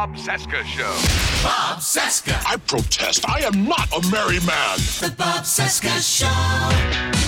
Bob Cesca Show. Bob Cesca. I protest. I am not a merry man. The Bob Cesca Show.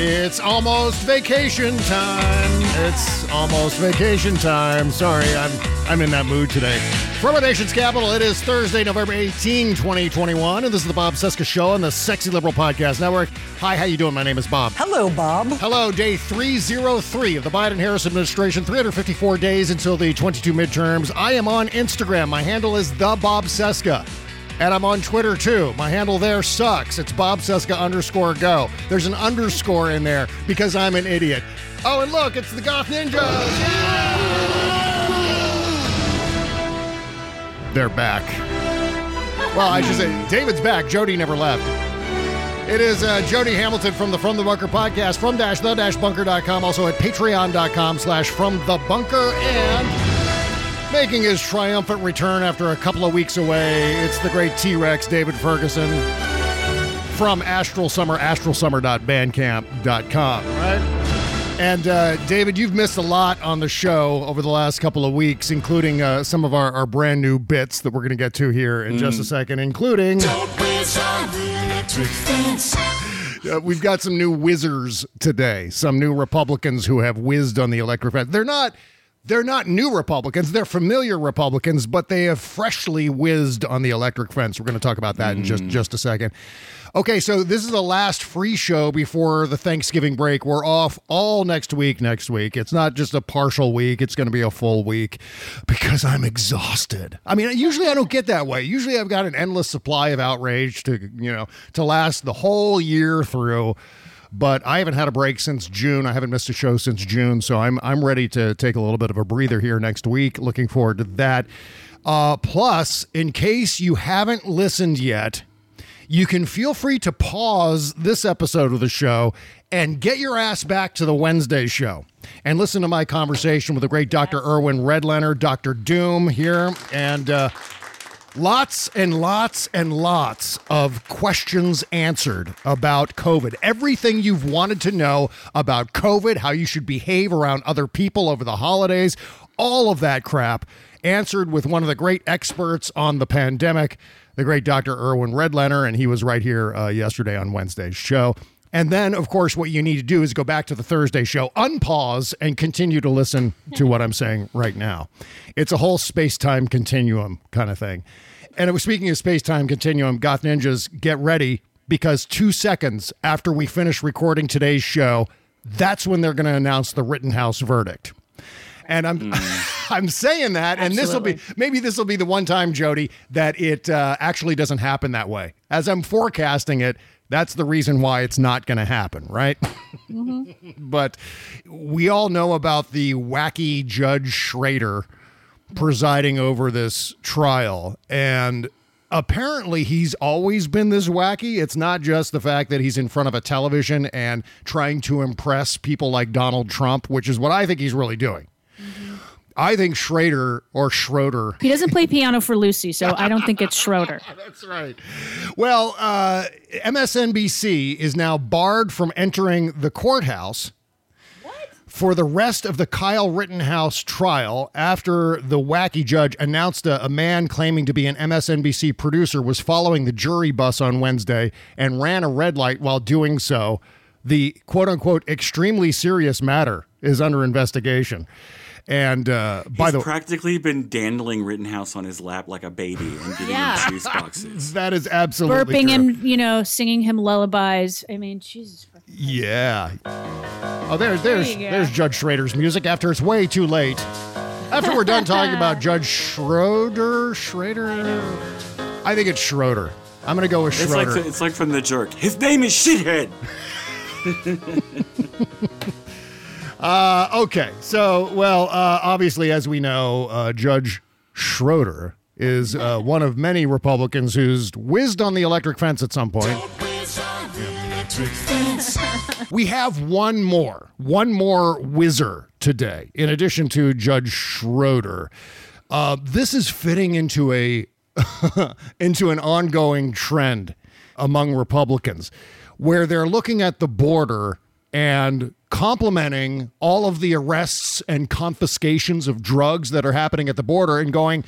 It's almost vacation time. It's almost vacation time. Sorry, I'm I'm in that mood today. From our nation's capital, it is Thursday, November 18, 2021, and this is the Bob Cesca Show on the Sexy Liberal Podcast Network. Hi, how you doing? My name is Bob. Hello, Bob. Hello, day 303 of the Biden-Harris administration, 354 days until the 22 midterms. I am on Instagram. My handle is the Bob Cesca. And I'm on Twitter too. My handle there sucks. It's Bob Cesca underscore go. There's an underscore in there because I'm an idiot. Oh, and look, it's the Goth Ninjas. They're back. Well, I should say, David's back. Jody never left. It is uh, Jody Hamilton from the From the Bunker podcast, from dash the dash bunker.com, also at patreon.com slash from the bunker, and making his triumphant return after a couple of weeks away, it's the great T-Rex, David Ferguson, from Astral Summer, astralsummer.bandcamp.com, right? And uh, David, you've missed a lot on the show over the last couple of weeks, including uh, some of our, our brand new bits that we're going to get to here in just a second, including. Uh, we've got some new whizzers today, some new Republicans who have whizzed on the electric fence. They're not they're not new Republicans. They're familiar Republicans, but they have freshly whizzed on the electric fence. We're going to talk about that in just mm. just a second. Okay, so this is the last free show before the Thanksgiving break. We're off all next week. Next week, it's not just a partial week; it's going to be a full week because I'm exhausted. I mean, usually I don't get that way. Usually I've got an endless supply of outrage to you know to last the whole year through but I haven't had a break since June. I haven't missed a show since June, so I'm I'm ready to take a little bit of a breather here next week. Looking forward to that. Uh, plus, in case you haven't listened yet, you can feel free to pause this episode of the show and get your ass back to the Wednesday show and listen to my conversation with the great Dr. Erwin Redlener, Dr. Doom here, and. Uh, Lots and lots and lots of questions answered about COVID. Everything you've wanted to know about COVID, how you should behave around other people over the holidays, all of that crap answered with one of the great experts on the pandemic, the great Dr. Erwin Redlener, and he was right here uh, yesterday on Wednesday's show. And then, of course, what you need to do is go back to the Thursday show, unpause, and continue to listen to what I'm saying right now. It's a whole space time continuum kind of thing. And it was speaking of space time continuum, Goth Ninjas, get ready because two seconds after we finish recording today's show, that's when they're going to announce the Rittenhouse verdict. And I'm I'm saying that, and this will be maybe this will be the one time, Jody, that it uh, actually doesn't happen that way. As I'm forecasting it, that's the reason why it's not going to happen, right? but we all know about the wacky Judge Schrader presiding over this trial. And apparently he's always been this wacky. It's not just the fact that he's in front of a television and trying to impress people like Donald Trump, which is what I think he's really doing. I think Schrader or Schroeder. He doesn't play piano for Lucy, so I don't think it's Schroeder. That's right. Well, uh, MSNBC is now barred from entering the courthouse for the rest of the Kyle Rittenhouse trial after the wacky judge announced a, a, man claiming to be an MSNBC producer was following the jury bus on Wednesday and ran a red light while doing so. The quote unquote extremely serious matter is under investigation. And uh, by He's the practically been dandling Rittenhouse on his lap like a baby and giving Yeah. him juice boxes. that is absolutely Burping true. him, you know, singing him lullabies. I mean, Jesus. Fucking- Yeah. Oh, there's there's you go. there's Judge Schrader's music. After it's way too late. After we're done talking about Judge Schroeder, Schrader, I think it's Schroeder. I'm gonna go with It's like Schroeder. it's like from the jerk. His name is Shithead. Uh, okay, so well, uh, obviously, as we know, uh, Judge Schroeder is uh, one of many Republicans who's whizzed on the electric fence at some point. We have one more, one more whizzer today, in addition to Judge Schroeder. Uh, this is fitting into a into an ongoing trend among Republicans, where they're looking at the border and complimenting all of the arrests and confiscations of drugs that are happening at the border and going,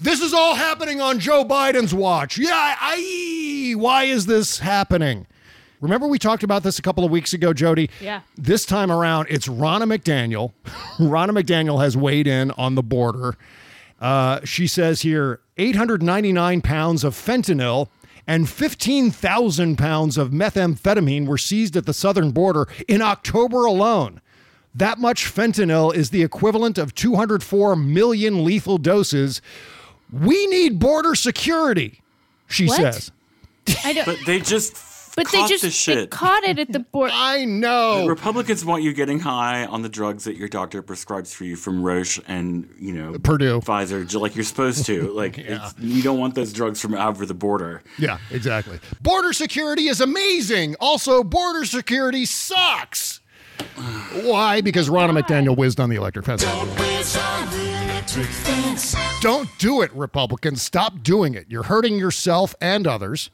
"This is all happening on Joe Biden's watch." Yeah, I. Why is this happening? Remember we talked about this a couple of weeks ago, Jody? Yeah. This time around, it's Ronna McDaniel. Ronna McDaniel has weighed in on the border. Uh, she says here 899 pounds of fentanyl and 15,000 pounds of methamphetamine were seized at the southern border in October alone. That much fentanyl is the equivalent of 204 million lethal doses. We need border security, she What? says. I don't. But they just But they caught just the they caught it at the border. I know. Republicans want you getting high on the drugs that your doctor prescribes for you from Roche and you know Purdue. Pfizer, like you're supposed to. Like it's, you don't want those drugs from over the border. Yeah, exactly. Border security is amazing. Also, border security sucks. Why? Because Ronna McDaniel whizzed on the electric fence. Don't do it, Republicans. Stop doing it. You're hurting yourself and others.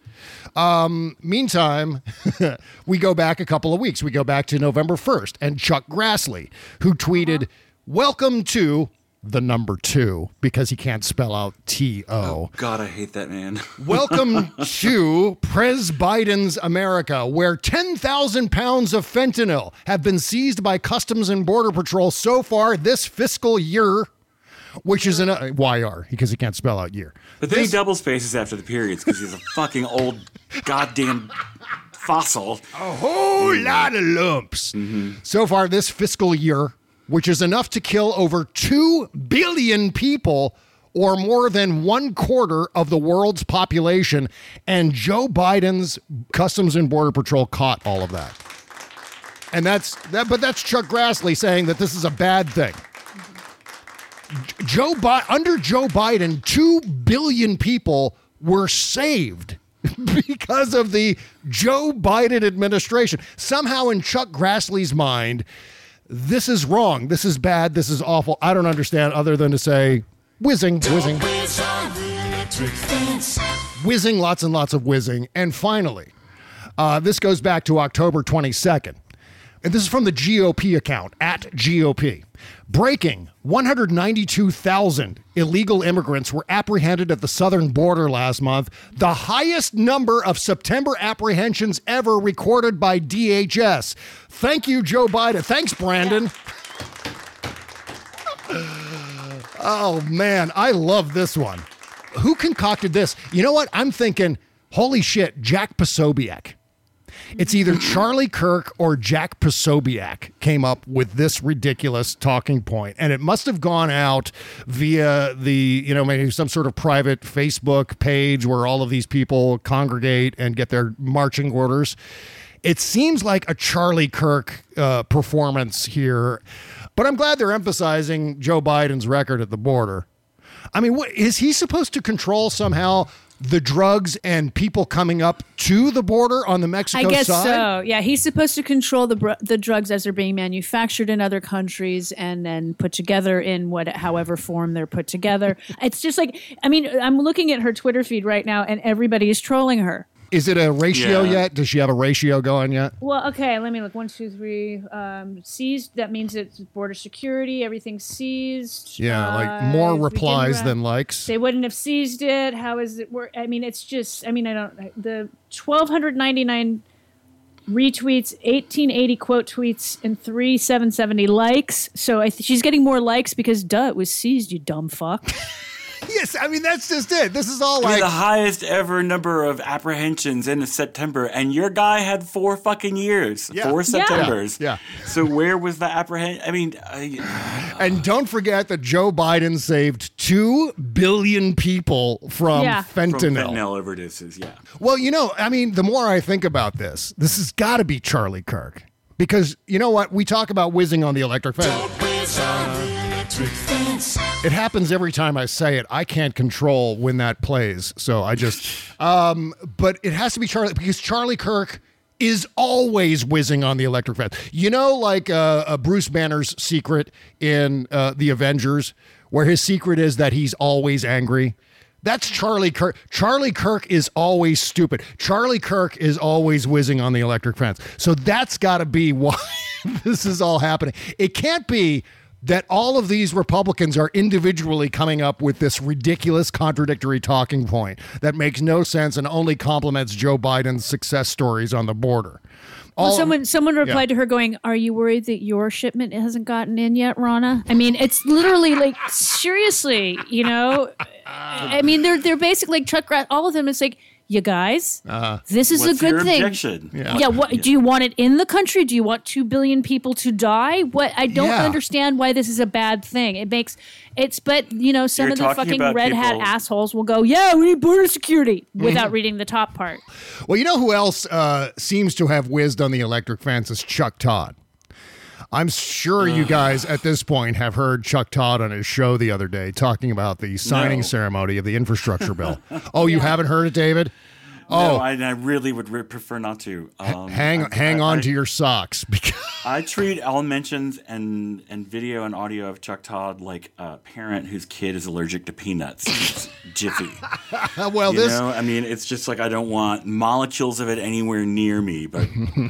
Um, meantime, we go back a couple of weeks. We go back to November 1st, and Chuck Grassley, who tweeted, Welcome to the number two, because he can't spell out T O. God, I hate that man. Welcome to Pres Biden's America, where 10,000 pounds of fentanyl have been seized by Customs and Border Patrol so far this fiscal year, which is an uh, YR because he can't spell out year. But then he double spaces after the periods because he's a fucking old goddamn fossil. A whole lot of lumps. So far this fiscal year, which is enough to kill over 2 billion people or more than one quarter of the world's population. And Joe Biden's Customs and Border Patrol caught all of that. And that's that, but that's Chuck Grassley saying that this is a bad thing. Joe Bi- under Joe Biden, 2 billion people were saved because of the Joe Biden administration. Somehow, in Chuck Grassley's mind, this is wrong. This is bad. This is awful. I don't understand other than to say, whizzing, whizzing, whizzing, lots and lots of whizzing. And finally, uh, this goes back to October 22nd. And this is from the GOP account at GOP. Breaking 192,000 illegal immigrants were apprehended at the southern border last month, the highest number of September apprehensions ever recorded by DHS. Thank you, Joe Biden. Thanks, Brandon. Oh, man. I love this one. Who concocted this? You know what? I'm thinking, holy shit, Jack Posobiec. It's either Charlie Kirk or Jack Posobiec came up with this ridiculous talking point, and it must have gone out via the you know maybe some sort of private Facebook page where all of these people congregate and get their marching orders. It seems like a Charlie Kirk uh, performance here, but I'm glad they're emphasizing Joe Biden's record at the border. I mean, what is he supposed to control somehow? The drugs and people coming up to the border on the Mexico side? I guess side. so. Yeah, he's supposed to control the br- the drugs as they're being manufactured in other countries and then put together in what however form they're put together. It's just like I mean, I'm looking at her Twitter feed right now and everybody is trolling her. Is it a ratio Yeah. yet? Does she have a ratio going yet? Well, okay, let me look. One, two, three. Um, seized. That means it's border security. Everything's seized. Yeah, like Uh, more replies than likes. They wouldn't have seized it. How is it work? I mean, it's just. I mean, I don't. The twelve hundred ninety nine retweets, eighteen eighty quote tweets, and three seven seventy likes. So I th- she's getting more likes because duh, it was seized. You dumb fuck. yes, I mean that's just it. This is all I mean, like the highest ever number of apprehensions in September, and your guy had four fucking years, Yeah. four Septembers. Yeah. yeah. So where was the apprehension? I mean, I, And don't forget that Joe Biden saved 2 billion people from Yeah. from fentanyl. fentanyl overdoses. Yeah. Well, you know, I mean, the more I think about this, this has got to be Charlie Kirk. Because you know what? We talk about whizzing on the electric fence. It happens every time I say it. I can't control when that plays. So I just, um, but it has to be Charlie because Charlie Kirk is always whizzing on the electric fence. You know, like uh, uh, Bruce Banner's secret in uh, The Avengers, where his secret is that he's always angry. That's Charlie Kirk. Charlie Kirk is always stupid. Charlie Kirk is always whizzing on the electric fence. So that's got to be why this is all happening. It can't be that all of these Republicans are individually coming up with this ridiculous contradictory talking point that makes no sense and only complements Joe Biden's success stories on the border. All Well, someone someone replied to her going, "Are you worried that your shipment hasn't gotten in yet, Ronna?" I mean, it's literally like seriously, you know. I mean, they're they're basically like Chuck Grass. All of them. It's like, you guys, this is a good your thing. objection? Yeah. What do you want it in the country? Do you want two billion people to die? What I don't Yeah. understand why this is a bad thing. It makes it's but you know some You're of the fucking about red hat assholes will go, yeah, we need border security without reading the top part. Well, you know who else uh, seems to have whizzed on the electric fence is Chuck Todd. I'm sure you guys at this point have heard Chuck Todd on his show the other day talking about the signing No. ceremony of the infrastructure bill. Oh, you haven't heard it, David? No, Oh, I, I really would re- prefer not to. Um, hang I- hang I- on to your socks because I treat all mentions and and video and audio of Chuck Todd like a parent whose kid is allergic to peanuts. It's Jiffy. well You this know, I mean, it's just like I don't want molecules of it anywhere near me. But uh,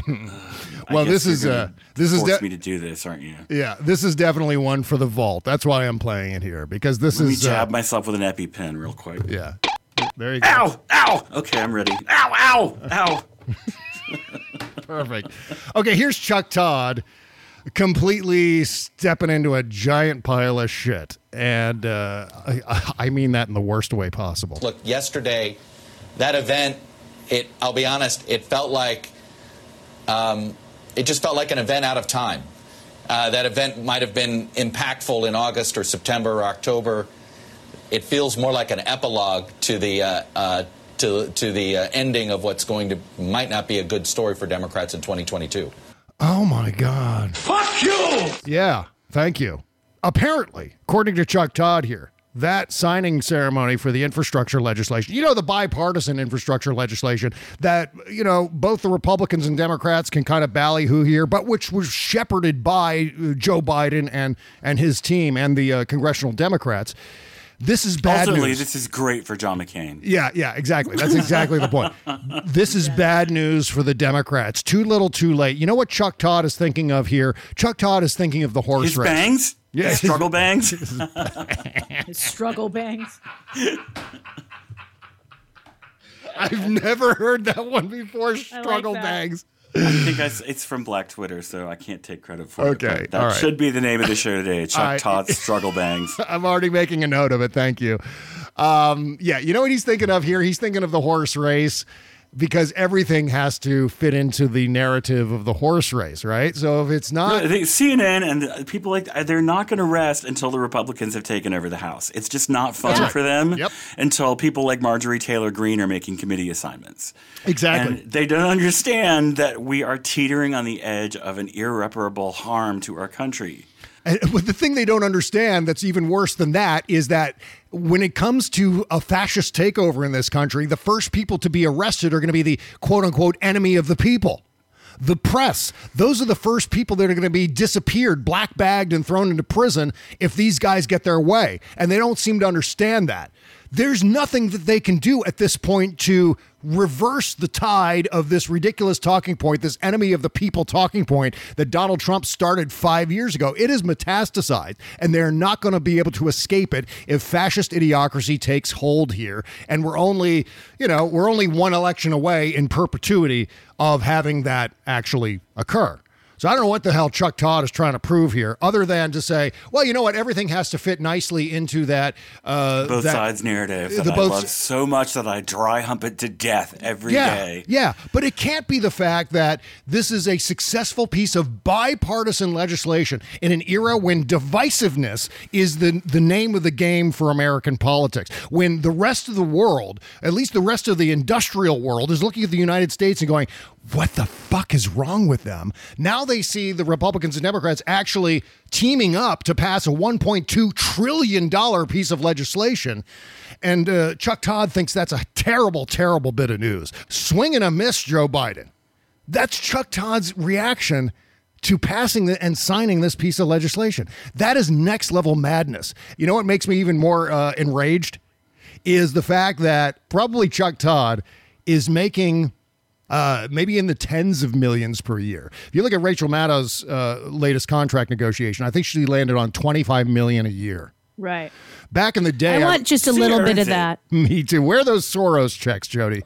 Well, guess this is, uh, this is de- me to do this, aren't you? yeah, this is definitely one for the vault. That's why I'm playing it here because this is Let me is uh, jab myself with an EpiPen real quick. yeah. There you go. Ow! Ow! Okay, I'm ready. Ow! Ow! Ow! Perfect. Okay, here's Chuck Todd completely stepping into a giant pile of shit. And uh, I, I mean that in the worst way possible. Look, yesterday, that event, it. I'll be honest, it felt like, um, it just felt like an event out of time. Uh, that event might have been impactful in August or September or October. It feels more like an epilogue to the uh, uh, to to the uh, ending of what's going to might not be a good story for Democrats in 2022. Oh my God. Fuck you! Yeah, thank you. Apparently, according to Chuck Todd here, that signing ceremony for the infrastructure legislation, you know, the bipartisan infrastructure legislation that, you know, both the Republicans and Democrats can kind of ballyhoo here, but which was shepherded by uh, Joe Biden and, and his team and the uh, congressional Democrats. This is bad Ultimately, news. this is great for John McCain. Yeah, yeah, exactly. That's exactly the point. This is bad news for the Democrats. Too little, too late. You know what Chuck Todd is thinking of here? Chuck Todd is thinking of the horse His race. bangs? Yeah, His his- struggle bangs? His struggle bangs. I've never heard that one before. Struggle that. bags. I think I it's from Black Twitter, so I can't take credit for Okay, it. Okay, That right. should be the name of the show today. Chuck I- Todd's Struggle Bangs. I'm already making a note of it. Thank you. Um, yeah, you know what he's thinking of here? He's thinking of the horse race because everything has to fit into the narrative of the horse race, right? So if it's not, think CNN and the- people like uh, they're not going to rest until the Republicans have taken over the House. It's just not fun right. for them Yep. until people like Marjorie Taylor Greene are making committee assignments. exactly. And they don't understand that we are teetering on the edge of an irreparable harm to our country. And, but the thing they don't understand that's even worse than that is that when it comes to a fascist takeover in this country, the first people to be arrested are going to be the quote unquote enemy of the people. The press, those are the first people that are going to be disappeared, black bagged, and thrown into prison if these guys get their way. And they don't seem to understand that. There's nothing that they can do at this point to reverse the tide of this ridiculous talking point, this enemy of the people talking point that Donald Trump started five years ago. It is metastasized, and they're not going to be able to escape it if fascist idiocracy takes hold here. And we're only, you know, we're only one election away in perpetuity of having that actually occur. So I don't know what the hell Chuck Todd is trying to prove here, other than to say, well, you know what, everything has to fit nicely into that uh, both that- sides narrative that the I both- love so much that I dry hump it to death every day. yeah, Yeah, but it can't be the fact that this is a successful piece of bipartisan legislation in an era when divisiveness is the the name of the game for American politics. When the rest of the world, at least the rest of the industrial world, is looking at the United States and going, "What the fuck is wrong with them?" Now they see the Republicans and Democrats actually teaming up to pass a 1.2 trillion dollar piece of legislation. And uh, Chuck Todd thinks that's a terrible, terrible bit of news. Swing and a miss, Joe Biden. That's Chuck Todd's reaction to passing the, and signing this piece of legislation. That is next level madness. You know what makes me even more uh, enraged is the fact that probably Chuck Todd is making uh, maybe in the tens of millions per year. If you look at Rachel Maddow's uh, latest contract negotiation, I think she landed on 25 million a year. Right. Back in the day, I want just a little bit of that. Me too. Where are those Soros checks, Jody?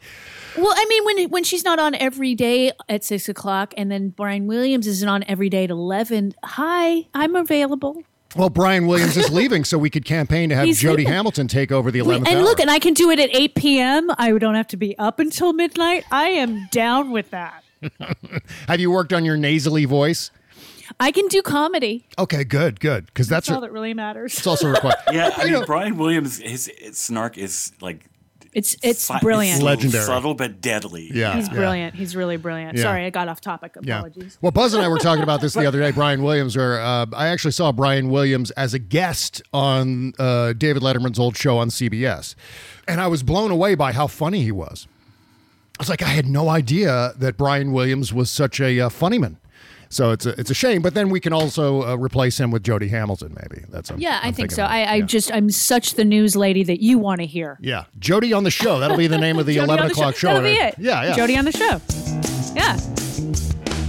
Well, I mean, when when she's not on every day at six o'clock, and then Brian Williams isn't on every day at eleven. Hi, I'm available. Well, Brian Williams is leaving, so we could campaign to have He's Jody leaving. Hamilton take over the Wait, 11th and hour. look, and I can do it at eight p.m. I don't have to be up until midnight. I am down with that. have you worked on your nasally voice? I can do comedy. Okay, good, good, because that's, That's all a, that really matters. it's also required. Yeah, I mean, Brian Williams, his, his snark is like It's it's fi- brilliant. it's Legendary. subtle but deadly. Yeah, He's yeah. brilliant. He's really brilliant. Yeah. Sorry, I got off topic. Yeah. Apologies. Well, Buzz and I were talking about this the other day. Brian Williams, or uh, I actually saw Brian Williams as a guest on uh, David Letterman's old show on CBS, and I was blown away by how funny he was. I was like, I had no idea that Brian Williams was such a uh, funny man. So it's a it's a shame, but then we can also uh, replace him with Jody Hamilton. Maybe that's a, Yeah, i I'm think so. I, I Yeah. just I'm such the news lady that you want to hear. yeah, Jody on the show. That'll be the name of the eleven the o'clock show. That'll be it. Yeah, yeah. Jody on the show. Yeah.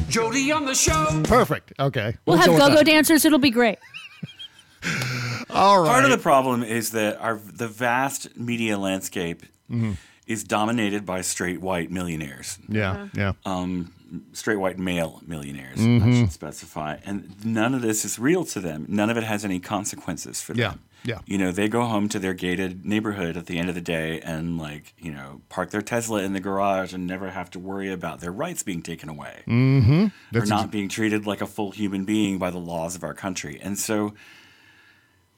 Jody on the show. Perfect. Okay. We'll, go have go-go dancers. It'll be great. All right. Part of the problem is that our the vast media landscape Mm-hmm. is dominated by straight white millionaires. yeah, yeah. um, straight white male millionaires, Mm-hmm. I should specify. And none of this is real to them. None of it has any consequences for them. yeah. yeah. You know, they go home to their gated neighborhood at the end of the day and, like, you know, park their Tesla in the garage and never have to worry about their rights being taken away Mm-hmm. or not being treated like a full human being by the laws of our country. And so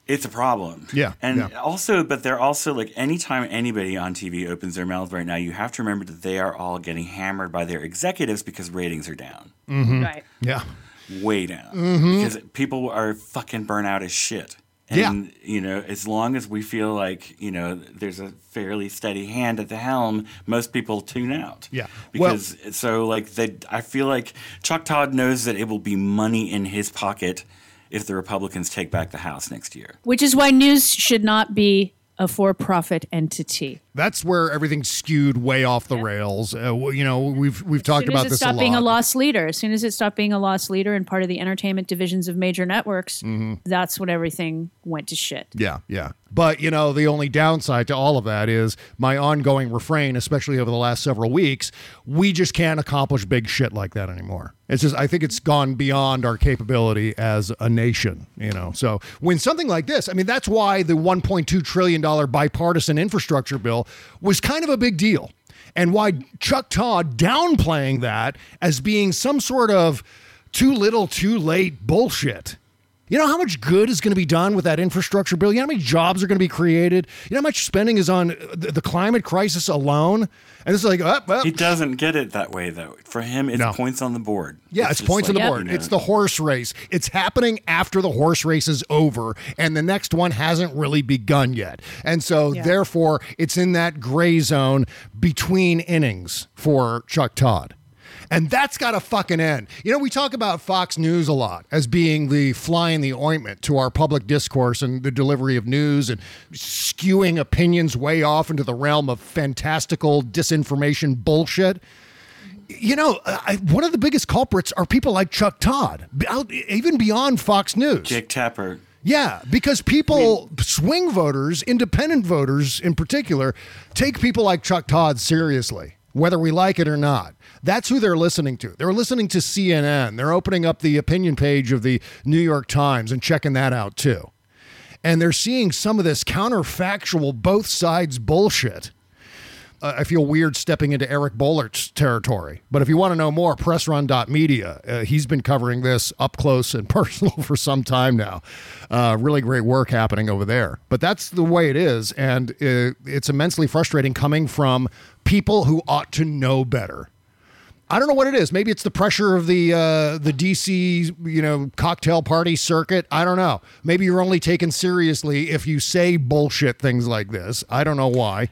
it's a problem. Yeah, And yeah. also, but they're also like anytime anybody on TV opens their mouth right now, you have to remember that they are all getting hammered by their executives because ratings are down. Mm-hmm. Right. yeah. Way down. Mm-hmm. Because people are fucking burnt out as shit. Yeah. And, you know, as long as we feel like, you know, there's a fairly steady hand at the helm, most people tune out. Yeah. Well- Because so like they I feel like Chuck Todd knows that it will be money in his pocket if the Republicans take back the House next year. Which is why news should not be a for-profit entity. That's where everything's skewed way off the rails. Uh, you know, we've we've talked as soon about as it this a lot. being a lost leader, as soon as it stopped being a lost leader and part of the entertainment divisions of major networks, Mm-hmm. that's when everything went to shit. Yeah, yeah. But, you know, the only downside to all of that is my ongoing refrain, especially over the last several weeks, we just can't accomplish big shit like that anymore. It's just, I think it's gone beyond our capability as a nation, you know. So when something like this, I mean, that's why the $1.2 trillion bipartisan infrastructure bill was kind of a big deal. And why Chuck Todd downplaying that as being some sort of too little, too late bullshit. You know how much good is going to be done with that infrastructure bill? You know how many jobs are going to be created? You know how much spending is on the, the climate crisis alone? And it's like, up, up. He doesn't get it that way though. For him, it's No. points on the board. Yeah, it's, just points on the you board. know, It's the horse race. It's happening after the horse race is over, and the next one hasn't really begun yet. And so, Yeah. therefore, it's in that gray zone between innings for Chuck Todd. And that's got to fucking end. You know, we talk about Fox News a lot as being the fly in the ointment to our public discourse and the delivery of news and skewing opinions way off into the realm of fantastical disinformation bullshit. You know, I, one of the biggest culprits are people like Chuck Todd, out, even beyond Fox News. Jake Tapper. Yeah, because people, swing voters, independent voters in particular, take people like Chuck Todd seriously, whether we like it or not. That's who they're listening to. They're listening to CNN. They're opening up the opinion page of the New York Times and checking that out too. And they're seeing some of this counterfactual, both sides bullshit. Uh, I feel weird stepping into Eric Boehlert's territory. But if you want to know more, pressrun.media. Uh, he's been covering this up close and personal for some time now. Uh, really great work happening over there. But that's the way it is. And uh, it's immensely frustrating coming from people who ought to know better. I don't know what it is. Maybe it's the pressure of the uh, the DC you know cocktail party circuit. I don't know. Maybe you're only taken seriously if you say bullshit things like this. I don't know why.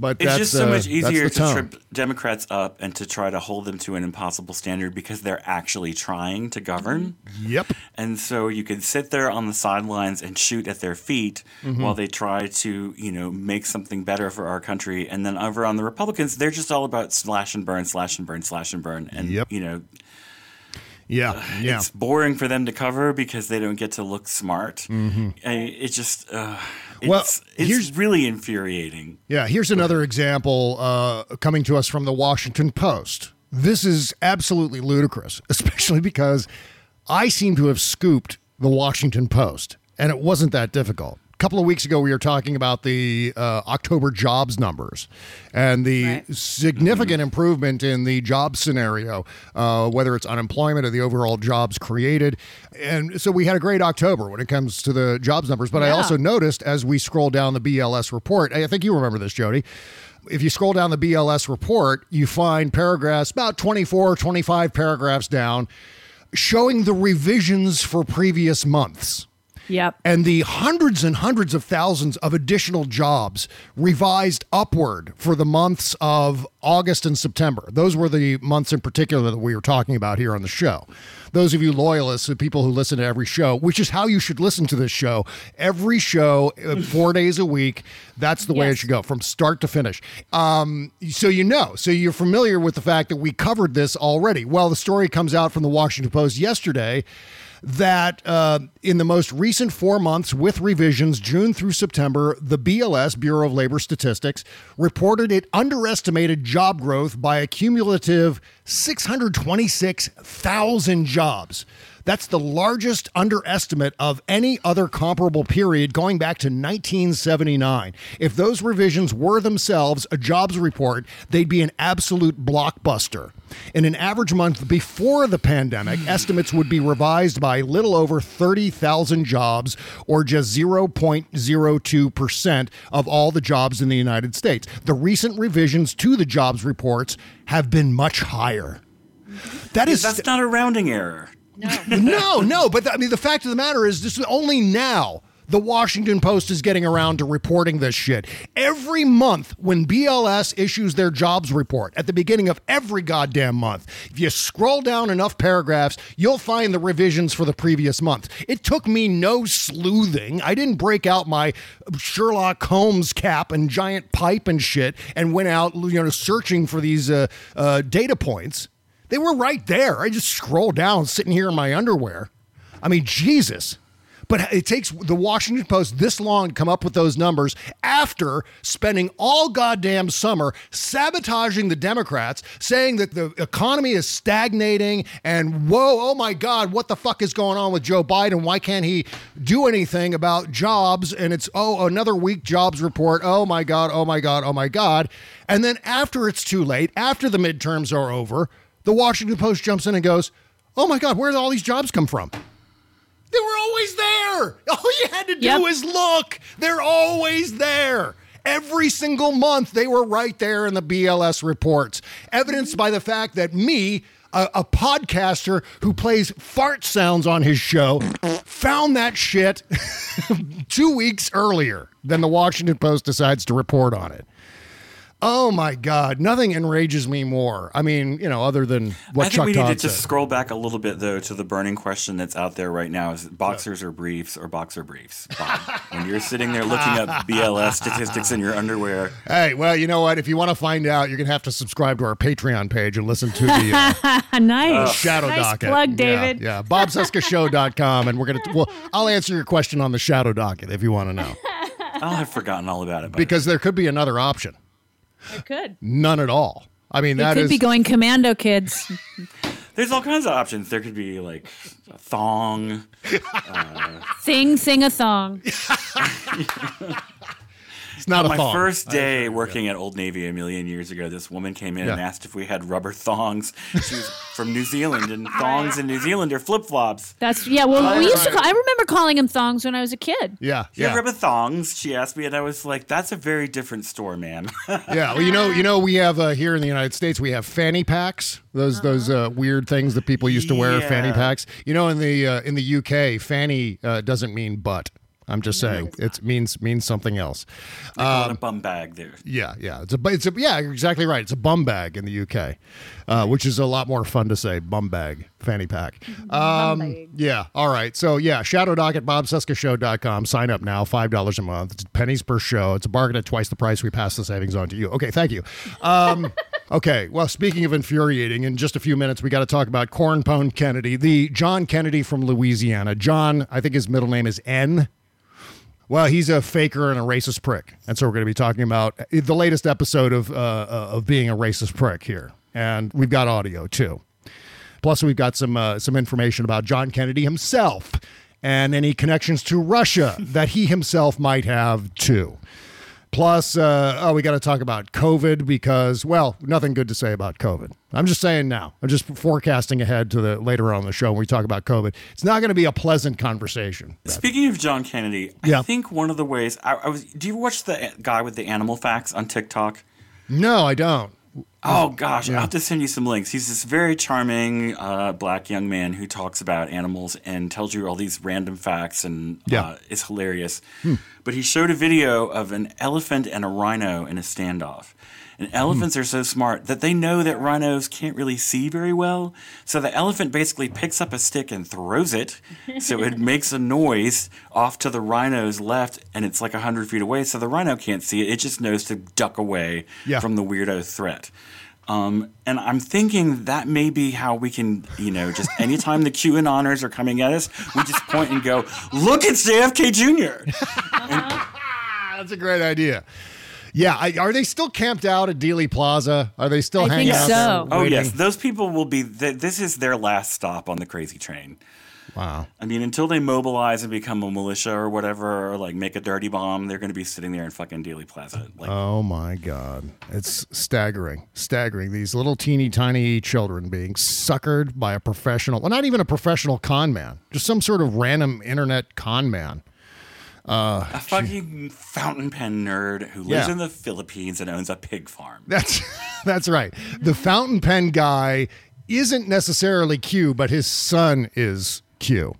But it's just so uh, much easier to tone. trip Democrats up and to try to hold them to an impossible standard because they're actually trying to govern. Yep. And so you could sit there on the sidelines and shoot at their feet Mhm. while they try to, you know, make something better for our country. And then over on the Republicans, they're just all about slash and burn, slash and burn, slash and burn. And yep. you know, Yeah, yeah. it's boring for them to cover because they don't get to look smart. Mhm. I, it just, uh, Well, it's here's- really infuriating. Yeah, here's another example uh, coming to us from the Washington Post. This is absolutely ludicrous, especially because I seem to have scooped the Washington Post, and it wasn't that difficult. A couple of weeks ago, we were talking about the uh, October jobs numbers and the significant improvement in the job scenario, uh, whether it's unemployment or the overall jobs created. And so we had a great October when it comes to the jobs numbers. But I also noticed as we scroll down the BLS report, I think you remember this, Jody. If you scroll down the BLS report, you find paragraphs about 24, 25 paragraphs down showing the revisions for previous months. Yep. And the hundreds and hundreds of thousands of additional jobs revised upward for the months of August and September. Those were the months in particular that we were talking about here on the show. Those of you loyalists, the people who listen to every show, which is how you should listen to this show, every show, uh, four days a week, that's the way it should go from start to finish. Um, so you know, so you're familiar with the fact that we covered this already. Well, the story comes out from the Washington Post yesterday that uh, in the most recent four months with revisions, June through September, the BLS, Bureau of Labor Statistics, reported it underestimated job growth by a cumulative 626,000 jobs. That's the largest underestimate of any other comparable period going back to 1979. If those revisions were themselves a jobs report, they'd be an absolute blockbuster. In an average month before the pandemic, hmm. estimates would be revised by little over 30,000 jobs, or just 0.02% of all the jobs in the United States. The recent revisions to the jobs reports have been much higher. That is that's not a rounding error. no, no. But I mean, the fact of the matter is, this is only now the Washington Post is getting around to reporting this shit. Every month, when BLS issues their jobs report at the beginning of every goddamn month, if you scroll down enough paragraphs, you'll find the revisions for the previous month. It took me no sleuthing. I didn't break out my Sherlock Holmes cap and giant pipe and shit and went out, you know, searching for these uh, uh, data points. They were right there. I just scroll down, sitting here in my underwear. I mean, Jesus. But it takes the Washington Post this long to come up with those numbers after spending all goddamn summer sabotaging the Democrats, saying that the economy is stagnating and whoa, oh my God, what the fuck is going on with Joe Biden? Why can't he do anything about jobs? And it's, oh, another weak jobs report. Oh my God, oh my God, oh my God. And then after it's too late, after the midterms are over, the Washington Post jumps in and goes, oh my God, where did all these jobs come from? They were always there. All you had to do is look. They're always there. Every single month, they were right there in the BLS reports, evidenced by the fact that me, a, a podcaster who plays fart sounds on his show, found that shit two weeks earlier than the Washington Post decides to report on it. Oh my God! Nothing enrages me more. I mean, you know, other than what I think Chuck we need Todd to just said. scroll back a little bit though to the burning question that's out there right now: is it boxers or briefs or boxer briefs? Bob, when you're sitting there looking up BLS statistics in your underwear, Hey, well, you know what? If you want to find out, you're gonna have to subscribe to our Patreon page and listen to the uh, nice. Shadow nice Docket. plug, David. Yeah, bobcescashow.com, and we're gonna. Well, I'll answer your question on the Shadow Docket if you want to know, I'll have forgotten all about it. Because there could be another option. I could. None at all. I mean, It that could is be going commando, kids. There's all kinds of options. There could be like a thong. Uh, sing, sing a thong. it's not a My thong. first day working at Old Navy a million years ago, this woman came in and Yeah. asked if we had rubber thongs. She was from New Zealand, and thongs in New Zealand are flip flops. That's yeah. Well, we used to. Call, I remember calling them thongs when I was a kid. Yeah, You have yeah, rubber thongs? She asked me, and I was like, "That's a very different store, man." yeah. Well, you know, you know, we have uh, here in the United States, we have fanny packs. Those those uh, weird things that people used to wear, Yeah. fanny packs. You know, in the uh, in the UK, fanny uh, doesn't mean butt. I'm just saying, it means means something else. They Um, a bum bag there. Yeah, yeah. It's a, it's a, yeah, exactly right. It's a bum bag in the UK, uh, which is a lot more fun to say. Bum bag, fanny pack. Um, yeah. All right. So yeah, Shadow Doc at bobcescashow.com. Sign up now. Five dollars a month. It's pennies per show. It's a bargain at twice the price. We pass the savings on to you. Okay. Thank you. Um, okay. Well, speaking of infuriating, in just a few minutes, we got to talk about Cornpone Kennedy, the John Kennedy from Louisiana. John, I think his middle name is N. Well, he's a faker and a racist prick, and so we're going to be talking about the latest episode of uh, uh, of being a racist prick here, and we've got audio too. Plus, we've got some uh, some information about John Kennedy himself and any connections to Russia that he himself might have too. Plus, uh, oh, we got to talk about COVID because, well, nothing good to say about COVID. I'm just saying now. I'm just forecasting ahead to the later on the show when we talk about COVID. It's not going to be a pleasant conversation. Speaking of John Kennedy, Yeah. I think one of the ways I, I was. Do you watch the guy with the animal facts on TikTok? No, I don't. Oh gosh, I'll have to send you some links. He's this very charming uh, black young man who talks about animals and tells you all these random facts, and Yeah. uh, it's hilarious. But he showed a video of an elephant and a rhino in a standoff. And elephants are so smart that they know that rhinos can't really see very well. So the elephant basically picks up a stick and throws it. So it makes a noise off to the rhino's left, and it's like 100 feet away. So the rhino can't see it. It just knows to duck away Yeah. from the weirdo threat. Um, and I'm thinking that may be how we can, you know, just anytime the QAnoners are coming at us, we just point and go, look, it's JFK Jr. That's a great idea. Yeah, I, are they still camped out at Dealey Plaza? Are they still I hanging think out so. Oh, waiting? yes. Those people will be, th- this is their last stop on the crazy train. Wow. I mean, until they mobilize and become a militia or whatever, or like make a dirty bomb, they're going to be sitting there in fucking Dealey Plaza. Like, Oh my God. It's staggering. Staggering. These little teeny tiny children being suckered by a professional, well, not even a professional con man, just some sort of random internet con man. A fucking fountain pen nerd who lives Yeah. in the Philippines and owns a pig farm. That's that's right. The fountain pen guy isn't necessarily Q, but his son is Q.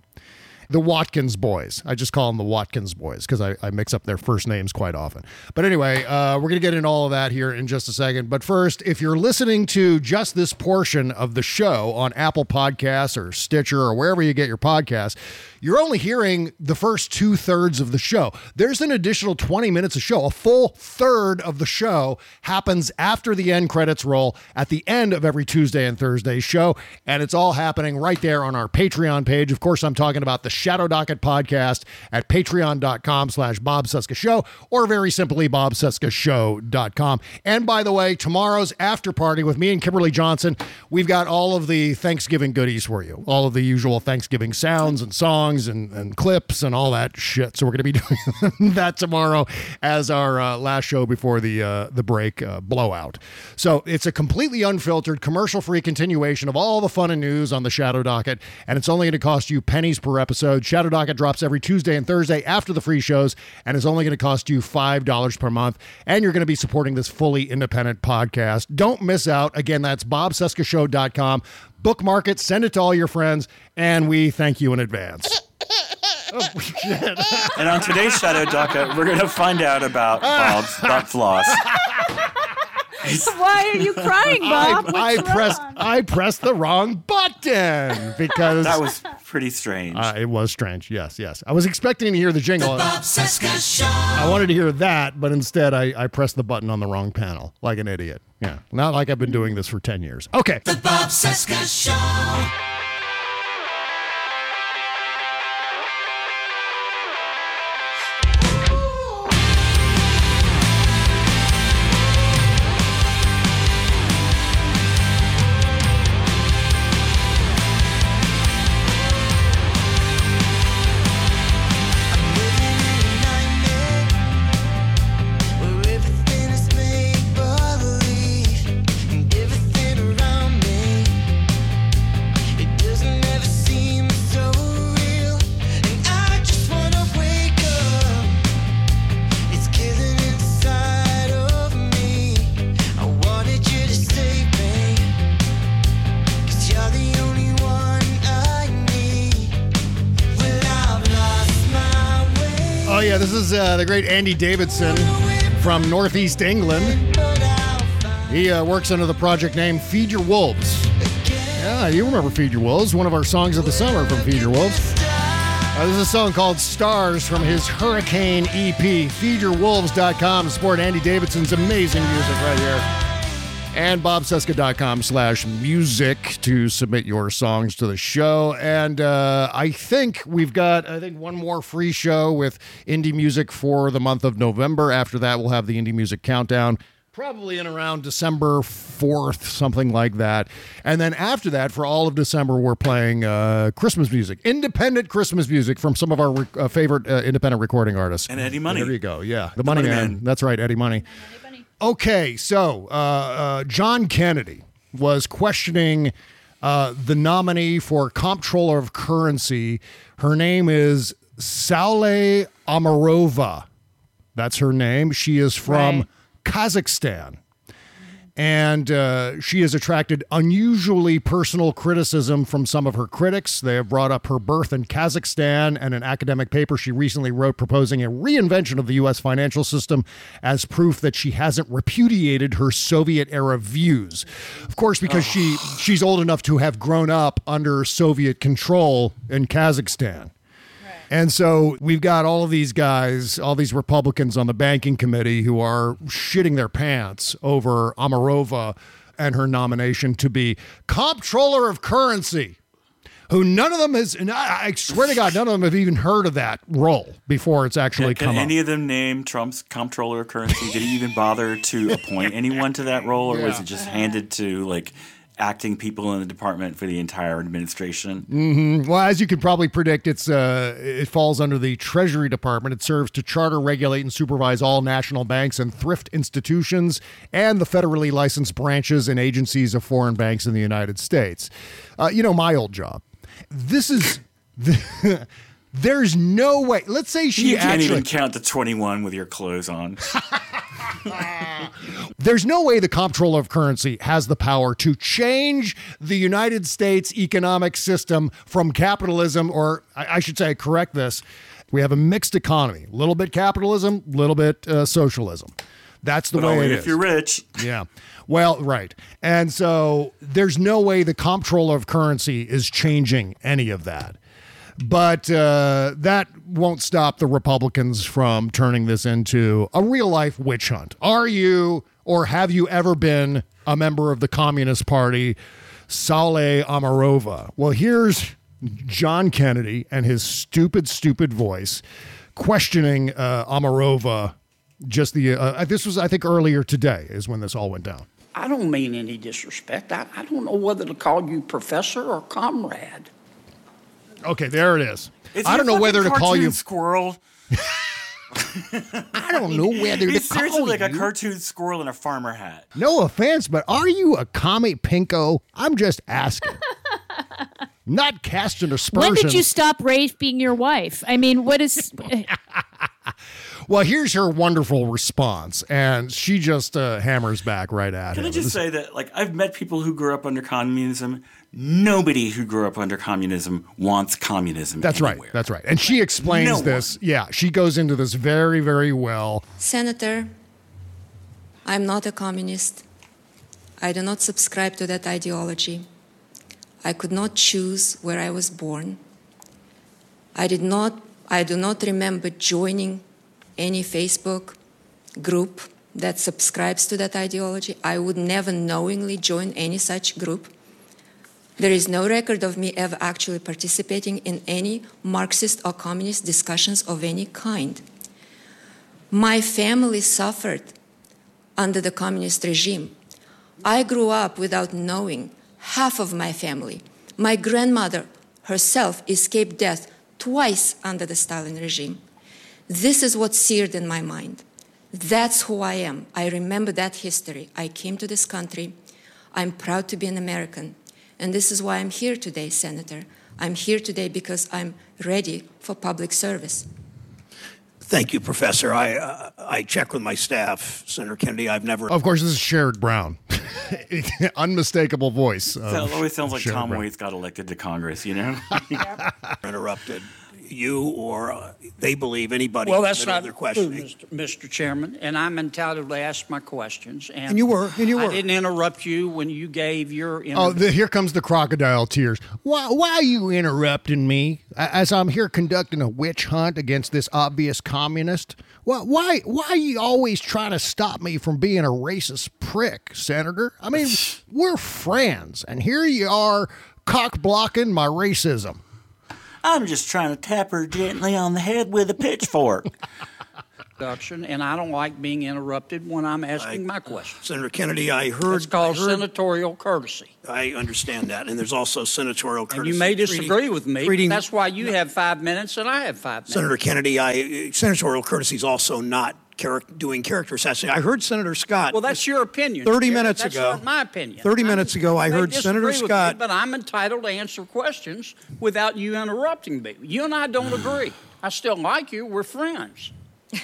The Watkins boys. I just call them the Watkins boys because I, I mix up their first names quite often. But anyway, uh, we're going to get into all of that here in just a second. But first, if you're listening to just this portion of the show on Apple Podcasts or Stitcher or wherever you get your podcasts, you're only hearing the first two thirds of the show. There's an additional 20 minutes of show. A full third of the show happens after the end credits roll at the end of every Tuesday and Thursday show. And it's all happening right there on our Patreon page. Of course, I'm talking about the Shadow Docket podcast at patreon.com slash Bob Cesca Show or very simply bobcescashow.com. And by the way, tomorrow's after party with me and Kimberly Johnson, we've got all of the Thanksgiving goodies for you. All of the usual Thanksgiving sounds and songs and, and clips and all that shit. So we're going to be doing that tomorrow as our uh, last show before the uh, the break uh, blowout. So it's a completely unfiltered, commercial-free continuation of all the fun and news on the Shadow Docket, and it's only going to cost you pennies per episode. Shadow Docket drops every Tuesday and Thursday after the free shows, and is only going to cost you five dollars per month. And you're going to be supporting this fully independent podcast. Don't miss out. Again, that's bobcescashow.com. Bookmark it, send it to all your friends, and we thank you in advance. Oh, and on today's Shadow Docket, we're going to find out about Bob's butt floss. Why are you crying, Bob? I, I pressed? I pressed the wrong button because That was pretty strange. uh, it was strange. Yes, yes. I was expecting to hear the jingle. Bob Cesca Show. I wanted to hear that, but instead I, I pressed the button on the wrong panel like an idiot. Yeah, not like I've been doing this for ten years. Okay. The Bob Cesca Show. Great Andy Davidson from Northeast England. He uh, works under the project name Feed Your Wolves. Yeah, you remember Feed Your Wolves, one of our songs of the summer from Feed Your Wolves. Uh, this is a song called Stars from his Hurricane EP. FeedYourWolves.com to support Andy Davidson's amazing music right here. And bobcesca.com slash music to submit your songs to the show. And uh, I think we've got, I think, one more free show with indie music for the month of November. After that, we'll have the indie music countdown. Probably in around December 4th, something like that. And then after that, for all of December, we're playing uh, Christmas music, independent Christmas music from some of our re- uh, favorite uh, independent recording artists. And Eddie Money. There you go. Yeah. The, Money, Money Man. Man. That's right, Eddie Money. Okay, so uh, uh, John Kennedy was questioning uh, the nominee for comptroller of currency. Her name is Saule Omarova. That's her name. She is from Right. Kazakhstan. And uh, she has attracted unusually personal criticism from some of her critics. They have brought up her birth in Kazakhstan and an academic paper she recently wrote proposing a reinvention of the U.S. financial system as proof that she hasn't repudiated her Soviet era views. Of course, because she she's old enough to have grown up under Soviet control in Kazakhstan. And so we've got all of these guys, all these Republicans on the banking committee who are shitting their pants over Omarova and her nomination to be comptroller of currency. Who none of them has, and I, I swear to God, none of them have even heard of that role before it's actually Can come up. any of them name Trump's comptroller of currency? Did he even bother to appoint anyone to that role, or was it just handed to like acting people in the department for the entire administration? Mm, Well, as you could probably predict, it's uh, it falls under the Treasury Department. It serves to charter, regulate, and supervise all national banks and thrift institutions and the federally licensed branches and agencies of foreign banks in the United States. Uh, you know, my old job. This is. There's no way. Let's say she You can't actually. even count to twenty-one with your clothes on. There's no way the comptroller of currency has the power to change the United States economic system from capitalism, or I, I should say, correct this. We have a mixed economy, a little bit capitalism, a little bit uh, socialism. That's the But way it if is. you're rich. Yeah. Well, right. And so there's no way the comptroller of currency is changing any of that. But uh, that won't stop the Republicans from turning this into a real life witch hunt. Are you or have you ever been a member of the Communist Party, Saule Omarova? Well, here's John Kennedy and his stupid, stupid voice questioning uh, Omarova. Just the uh, this was I think earlier today is when this all went down. I don't mean any disrespect. I, I don't know whether to call you professor or comrade. Okay, there it is. Is I don't know whether to call you. squirrel. I don't know whether to call you. He's call seriously like a cartoon squirrel in a farmer hat. No offense, but are you a commie pinko? I'm just asking. Not casting aspersions. When did you stop raping your wife? I mean, what is? Well, here's her wonderful response, and she just uh, hammers back right at Can him. Can I just say that, like, I've met people who grew up under communism. Nobody who grew up under communism wants communism. That's right. That's right. And she explains No one. this. Yeah, she goes into this very, very well. Senator, I'm not a communist. I do not subscribe to that ideology. I could not choose where I was born. I did not I do not remember joining any Facebook group that subscribes to that ideology. I would never knowingly join any such group. There is no record of me ever actually participating in any Marxist or communist discussions of any kind. My family suffered under the communist regime. I grew up without knowing half of my family. My grandmother herself escaped death twice under the Stalin regime. This is what seared in my mind. That's who I am. I remember that history. I came to this country. I'm proud to be an American. And this is why I'm here today, Senator. I'm here today because I'm ready for public service. Thank you, Professor. I uh, I checked with my staff, Senator Kennedy. I've never. Of course, this is Sherrod Brown, unmistakable voice. It always sounds like Sherrod Tom Brown. Waits got elected to Congress, you know? interrupted you or uh, they believe anybody. Well, that's middle not their true, questioning. Mr. Mr. Chairman, and I'm entitled to ask my questions. And, And you were, and you were. I were. didn't interrupt you when you gave your. Oh, the, here comes the crocodile tears. Why, why are you interrupting me as I'm here conducting a witch hunt against this obvious communist? Why, why, why are you always trying to stop me from being a racist prick, Senator? I mean, we're friends, and here you are cock blocking my racism. I'm just trying to tap her gently on the head with a pitchfork. And I don't like being interrupted when I'm asking my questions. Senator Kennedy, I heard. It's called I heard- senatorial courtesy. I understand that, and there's also senatorial And courtesy. you may Treating- disagree with me. but treating- that's why you have five minutes and I have five minutes. Senator Kennedy, I senatorial courtesy is also not charac- doing character assassination. I heard Senator Scott. Well, that's your opinion. 30 Chair. minutes That's ago- not my opinion. 30 minutes ago, I heard Senator Scott- me, but I'm entitled to answer questions without you interrupting me. You and I don't agree. I still like you. We're friends.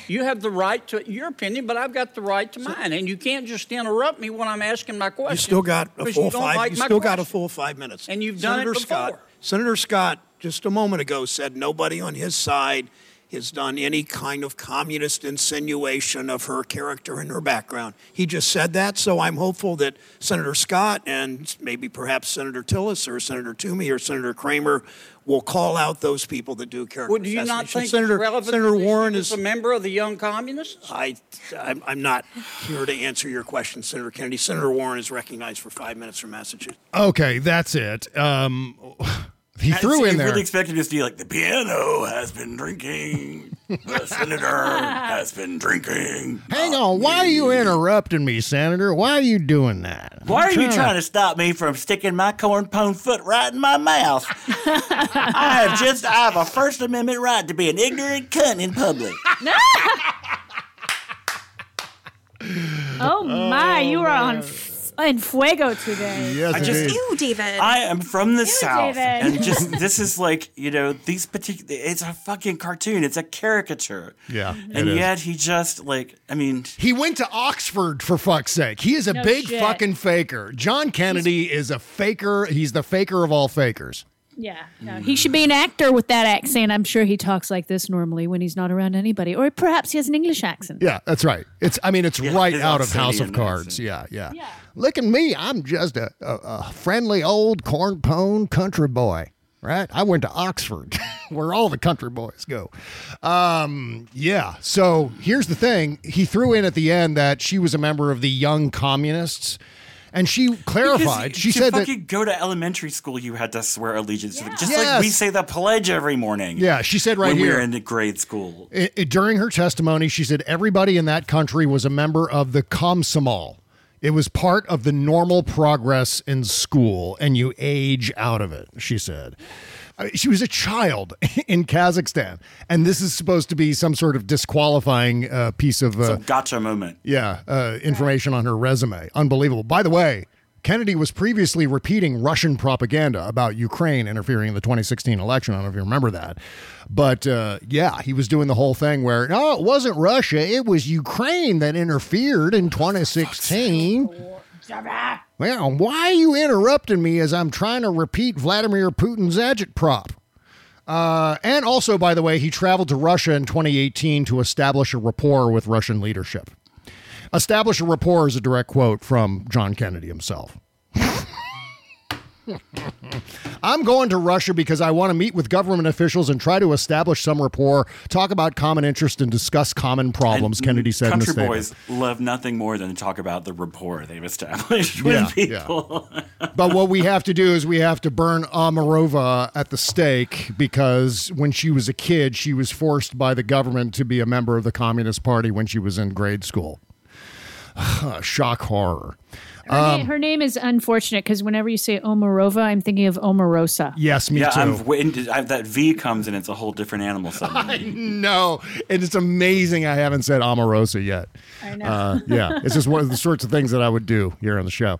You have the right to your opinion, but I've got the right to mine, and you can't just interrupt me when I'm asking my question. You still got a full you five. like you still got a full five minutes. And you've done it before. Scott. Senator Scott just a moment ago said nobody on his side has done any kind of communist insinuation of her character and her background. He just said that, so I'm hopeful that Senator Scott and maybe perhaps Senator Tillis or Senator Toomey or Senator Cramer will call out those people that do character Well, do you not think Senator relevant Senator Warren as is a member of the Young Communists? I, I'm, I'm not here to answer your question, Senator Kennedy. Senator Warren is recognized for five minutes from Massachusetts. Okay, that's it. Um, he I- threw so in you there. really expected to be like, the piano has been drinking. The senator has been drinking. Hang uh, on, why are you interrupting me, Senator? Why are you doing that? Why are I'm you trying to stop me from sticking my corn pone foot right in my mouth? I have just I have a First Amendment right to be an ignorant cunt in public. Oh, oh my, you are on f- in fuego today. Yes, I just- indeed. Ew, David. I am from the south, David. and just this is like you know these particular. It's a fucking cartoon. It's a caricature. Yeah, and it is. yet he just like I mean He went to Oxford for fuck's sake. He is a No big shit. fucking faker. John Kennedy is a faker. He's the faker of all fakers. Yeah, no, he should be an actor with that accent. I'm sure he talks like this normally when he's not around anybody, or perhaps he has an English accent. Yeah, that's right. It's I mean it's right his out of House of Oxonian Cards. Yeah, yeah, Look at me. I'm just a, a, a friendly old corn pone country boy. Right? I went to Oxford, where all the country boys go. Um, yeah. So here's the thing. He threw in at the end that she was a member of the Young Communists. And she clarified. because She to said that go to elementary school, you had to swear allegiance to the, just Yes. like we say the pledge every morning. Yeah, she said right when we here. were in grade school. I- I- during her testimony, she said everybody in that country was a member of the Komsomol. It was part of the normal progress in school, and you age out of it, she said. I mean, she was a child in Kazakhstan, and this is supposed to be some sort of disqualifying uh, piece of, uh, gotcha moment. yeah, uh, information on her resume. Unbelievable. By the way, Kennedy was previously repeating Russian propaganda about Ukraine interfering in the 2016 election. I don't know if you remember that. But uh, yeah, he was doing the whole thing where, no, it wasn't Russia, it was Ukraine that interfered in 2016. Well, why are you interrupting me as I'm trying to repeat Vladimir Putin's agitprop? Uh, and also, by the way, he traveled to Russia in 2018 to establish a rapport with Russian leadership. Establish a rapport is a direct quote from John Kennedy himself. I'm going to Russia because I want to meet with government officials and try to establish some rapport, talk about common interest, and discuss common problems, And Kennedy said Country boys love nothing more than to talk about the rapport they've established with Yeah, yeah. people. but what we have to do is we have to burn Omarova at the stake because when she was a kid, she was forced by the government to be a member of the Communist Party when she was in grade school. Shock horror. Her, Um, name, her name is unfortunate because whenever you say Omarova, I'm thinking of Omarosa. yes, me yeah, too. I'm waiting. To, I, that V comes and it's a whole different animal suddenly. no, and it's amazing I haven't said Omarosa yet. I know. Uh, yeah, it's just one of the sorts of things that I would do here on the show.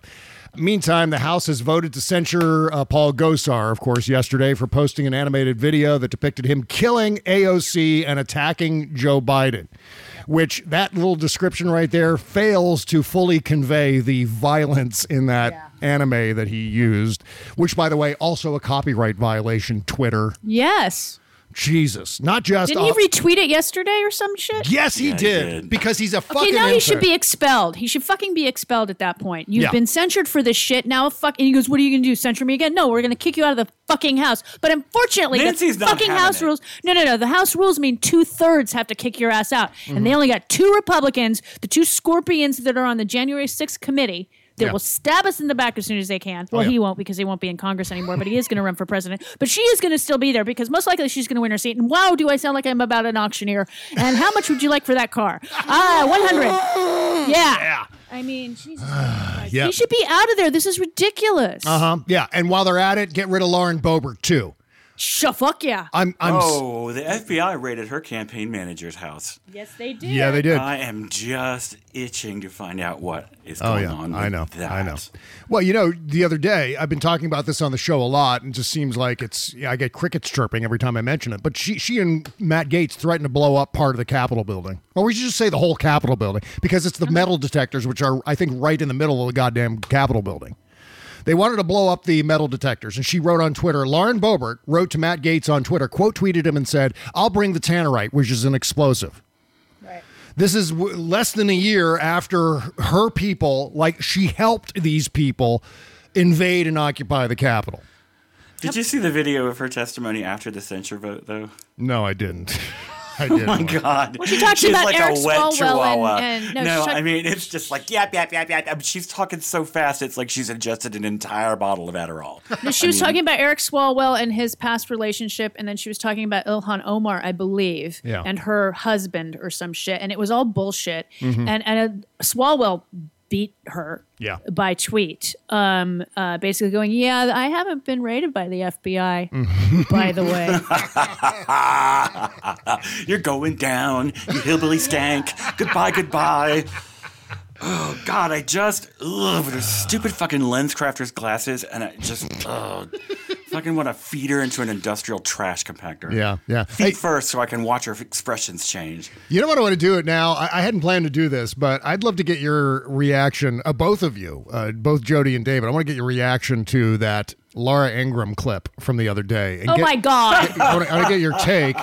Meantime, the House has voted to censure uh, Paul Gosar, of course, yesterday for posting an animated video that depicted him killing AOC and attacking Joe Biden. Which that little description right there fails to fully convey the violence in that anime that he used, which, by the way, also a copyright violation. Twitter, Yes. Jesus, not just Didn't he retweet it yesterday or some shit? Yes, he did, because he's a fucking. Okay, now he should be expelled. He should fucking be expelled at that point. You've Yeah. been censured for this shit. Now, fuck. And he goes, "What are you gonna do? Censure me again? No, we're gonna kick you out of the fucking house." But unfortunately, Nancy's the fucking house it. rules. No, no, no. The house rules mean two thirds have to kick your ass out, and they Mhm. only got two Republicans, the two scorpions that are on the January sixth committee. That Yeah. will stab us in the back as soon as they can. Well, Oh, yeah. he won't because he won't be in Congress anymore, but he is going to run for president. But she is going to still be there because most likely she's going to win her seat. And wow, do I sound like I'm about an auctioneer? And how much would you like for that car? Ah, 100. Yeah. Yeah. I mean, Jesus. Yeah. He should be out of there. This is ridiculous. Uh huh. Yeah, and while they're at it, get rid of Lauren Boebert too. Sh- fuck yeah. I'm. I'm. s- oh, the FBI raided her campaign manager's house. Yes, they did. Yeah, they did. I am just itching to find out what is Oh going yeah, on. I know. That. I know. Well, you know, the other day I've been talking about this on the show a lot, and it just seems like it's. Yeah, I get crickets chirping every time I mention it. But she, she and Matt Gaetz threatened to blow up part of the Capitol building, or we should just say the whole Capitol building, because it's the Uh-huh. metal detectors, which are I think right in the middle of the goddamn Capitol building. They wanted to blow up the metal detectors, and she wrote on Twitter. Lauren Boebert wrote to Matt Gaetz on Twitter, quote tweeted him and said, "I'll bring the tannerite, which is an explosive." This is w- less than a year after her people, like she helped these people invade and occupy the Capitol. Did you see the video of her testimony after the censure vote, though? No, I didn't. I Oh didn't. my god! Well, she talks She's about like Eric a wet Swalwell and- chihuahua. and- no, no, talk- I mean it's just like yap yap yap yap. yap. She's talking so fast, it's like she's ingested an entire bottle of Adderall. No, she I was mean, talking about Eric Swalwell and his past relationship, and then she was talking about Ilhan Omar, I believe, Yeah. and her husband or some shit, and it was all bullshit. Mhm. And and uh, Swalwell beat her Yeah. by tweet, um, uh, basically going, "Yeah, I haven't been raided by the FBI, by the way." You're going down, you hillbilly stank. goodbye, goodbye. Oh God, I just ugh, with her stupid fucking lens crafters glasses, and I just oh, fucking want to feed her into an industrial trash compactor. Yeah, yeah. Feet first, so I can watch her expressions change. You know what I want to do it now? I, I hadn't planned to do this, but I'd love to get your reaction, uh, both of you, uh, both Jody and David. I want to get your reaction to that Laura Ingraham clip from the other day. and oh get- my god! I want to get your take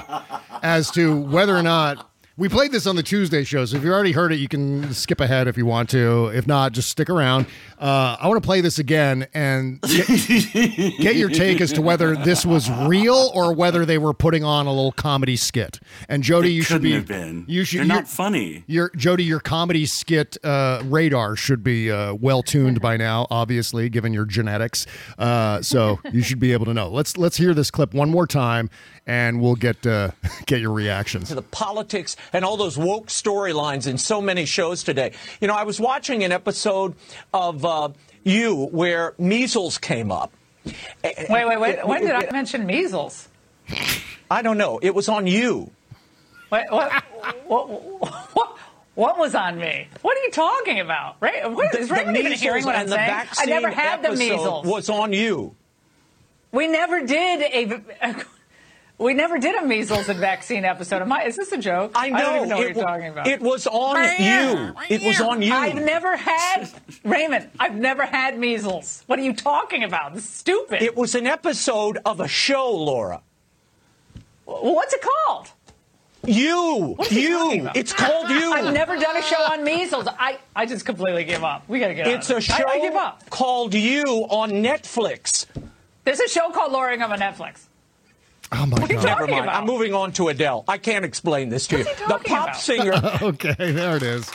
as to whether or not we played this on the Tuesday show. So if you already heard it, you can skip ahead if you want to. If not, just stick around. Uh, I want to play this again and get, get your take as to whether this was real or whether they were putting on a little comedy skit. And Jody, It you should be. have been. You should. They're you're- not funny. Your Jody, your comedy skit uh, radar should be uh, well tuned by now. Obviously, given your genetics, uh, so you should be able to know. Let's let's hear this clip one more time, and we'll get uh, get your reactions. to the politics and all those woke storylines in so many shows today. You know, I was watching an episode of uh, You where measles came up. Wait, wait, wait. When did I mention measles? I don't know. It was on You. Wait, what, what, what, what was on me? What are you talking about? Right? What, is The- the Raymond even hearing measles what I'm and saying? I never had the measles. Was on You. We never did a. We never did a measles and vaccine episode. Am I, is this a joke? I know. I don't even know what you're talking about. it was on you. It was on you. I've never had Raymond. I've never had measles. What are you talking about? This is stupid. It was an episode of a show, Laura. What's it called? You, you. It's called you. I've never done a show on measles. I, I just completely give up. We got to get It's out a of show. I, I give up. called You on Netflix. There's a show called Lowering on Netflix. Oh my What god. Never mind. about? I'm moving on to Adele. I can't explain this to you. The pop about? singer. okay, there it is.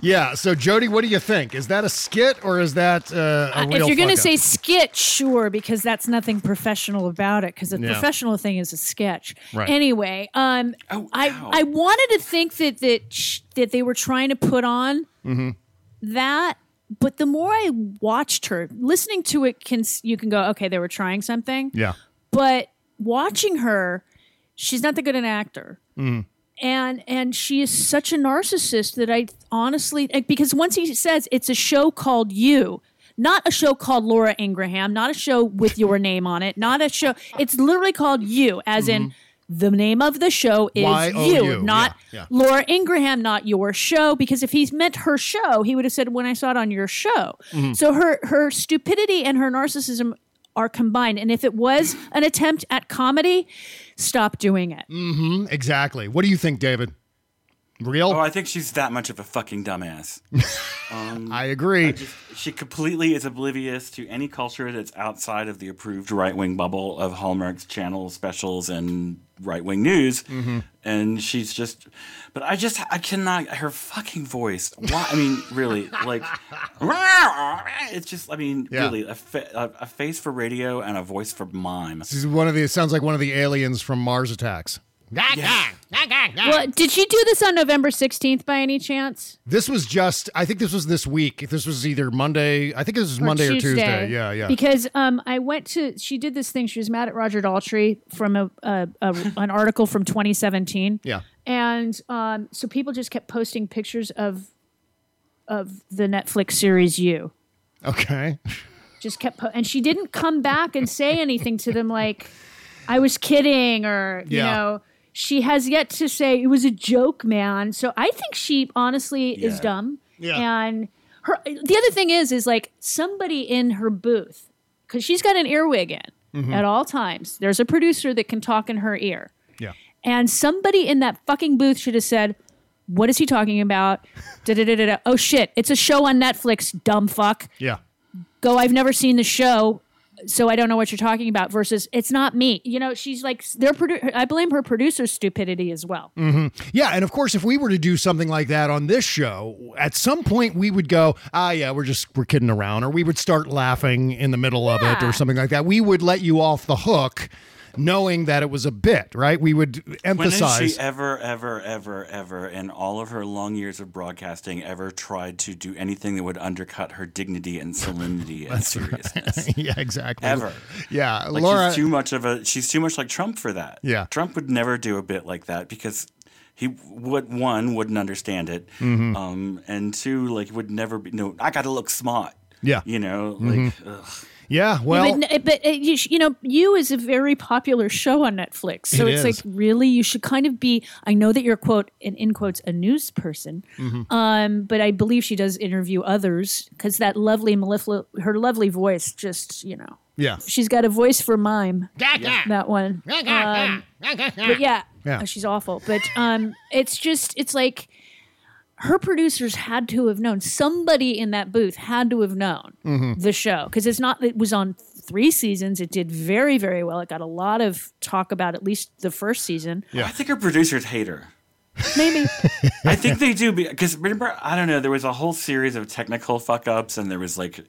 Yeah. So Jody, what do you think? Is that a skit or is that uh, a Uh, real? if you're going to say skit, sure, because that's nothing professional about it. Because the Yeah. professional thing is a sketch. Right. Anyway, um, Oh, I. I wanted to think that that sh- that they were trying to put on Mm-hmm. that, but the more I watched her, listening to it, can you can go, okay, they were trying something. yeah. But watching her, she's not that good an actor and and she is such a narcissist that I honestly because once he says it's a show called you, not a show called Laura Ingraham, not a show with your name on it, not a show. It's literally called you, as in the name of the show is Y-O-U, you, not yeah, yeah. Laura Ingraham, not your show. Because if he's meant her show, he would have said when I saw it on your show. Mm-hmm. So her her stupidity and her narcissism are combined. And if it was an attempt at comedy, stop doing it. Mm-hmm, Exactly. What do you think, David? Real? Oh, I think she's that much of a fucking dumbass. Um, I agree. she completely is oblivious to any culture that's outside of the approved right wing bubble of Hallmark's channel specials and right wing news. Mm-hmm. And she's just, but I just, I cannot, her fucking voice. Why? I mean, really, like, it's just, I mean, Yeah. really, a, fa- a, a face for radio and a voice for mime. This is one of the. It sounds like one of the aliens from Mars Attacks. Well, did she do this on November 16th by any chance? This was just. I think this was this week. This was either Monday. I think this was Monday or Tuesday. Yeah, yeah. Because um, I went to, she did this thing. She was mad at Roger Daltrey from a, a, a an article from 2017. yeah. And um, so people just kept posting pictures of of the Netflix series You. Okay. Just kept, po- and she didn't come back and say anything to them like, I was kidding, or you Yeah. know, she has yet to say it was a joke, man. So I think she honestly is dumb. Yeah. And her, the other thing is, is like somebody in her booth because she's got an earwig in Mm-hmm. at all times. There's a producer that can talk in her ear. Yeah. And somebody in that fucking booth should have said, What is he talking about? Da-da-da-da-da. Oh shit, it's a show on Netflix, dumb fuck. Yeah. Go, I've never seen the show, so I don't know what you're talking about, versus it's not me. You know, she's like, their produ- I blame her producer's stupidity as well. Yeah, and of course, if we were to do something like that on this show, at some point we would go, "Ah, yeah, we're just we're kidding around," or we would start laughing in the middle of it, or something like that. We would let you off the hook, knowing that it was a bit, right? We would emphasize. When has she ever, ever, ever, ever, in all of her long years of broadcasting, ever tried to do anything that would undercut her dignity and solemnity and seriousness? yeah, exactly. Ever. Yeah, Like Laura. she's too much of a. She's too much like Trump for that. Yeah. Trump would never do a bit like that because he would one wouldn't understand it, Mm-hmm. um, and two like would never be. No, I got to look smart. Yeah. Mm-hmm. You know, like ugh. Yeah, well, Yeah, but, but you, sh- you know, you is a very popular show on Netflix. So It it's is. like, really, you should kind of be. I know that you're quote in, in quotes a news person, Mm-hmm. um, but I believe she does interview others because that lovely mellifluent, her lovely voice, just you know, yeah. she's got a voice for mime. That one. Um, but yeah, Yeah. uh, she's awful. But um, it's just it's like her producers had to have known. Somebody in that booth had to have known Mm-hmm. the show because it's not. It was on three seasons. It did very very well. It got a lot of talk about at least the first season. yeah I think her producers hate her. Maybe I think they do because remember I don't know there was a whole series of technical fuck ups and there was like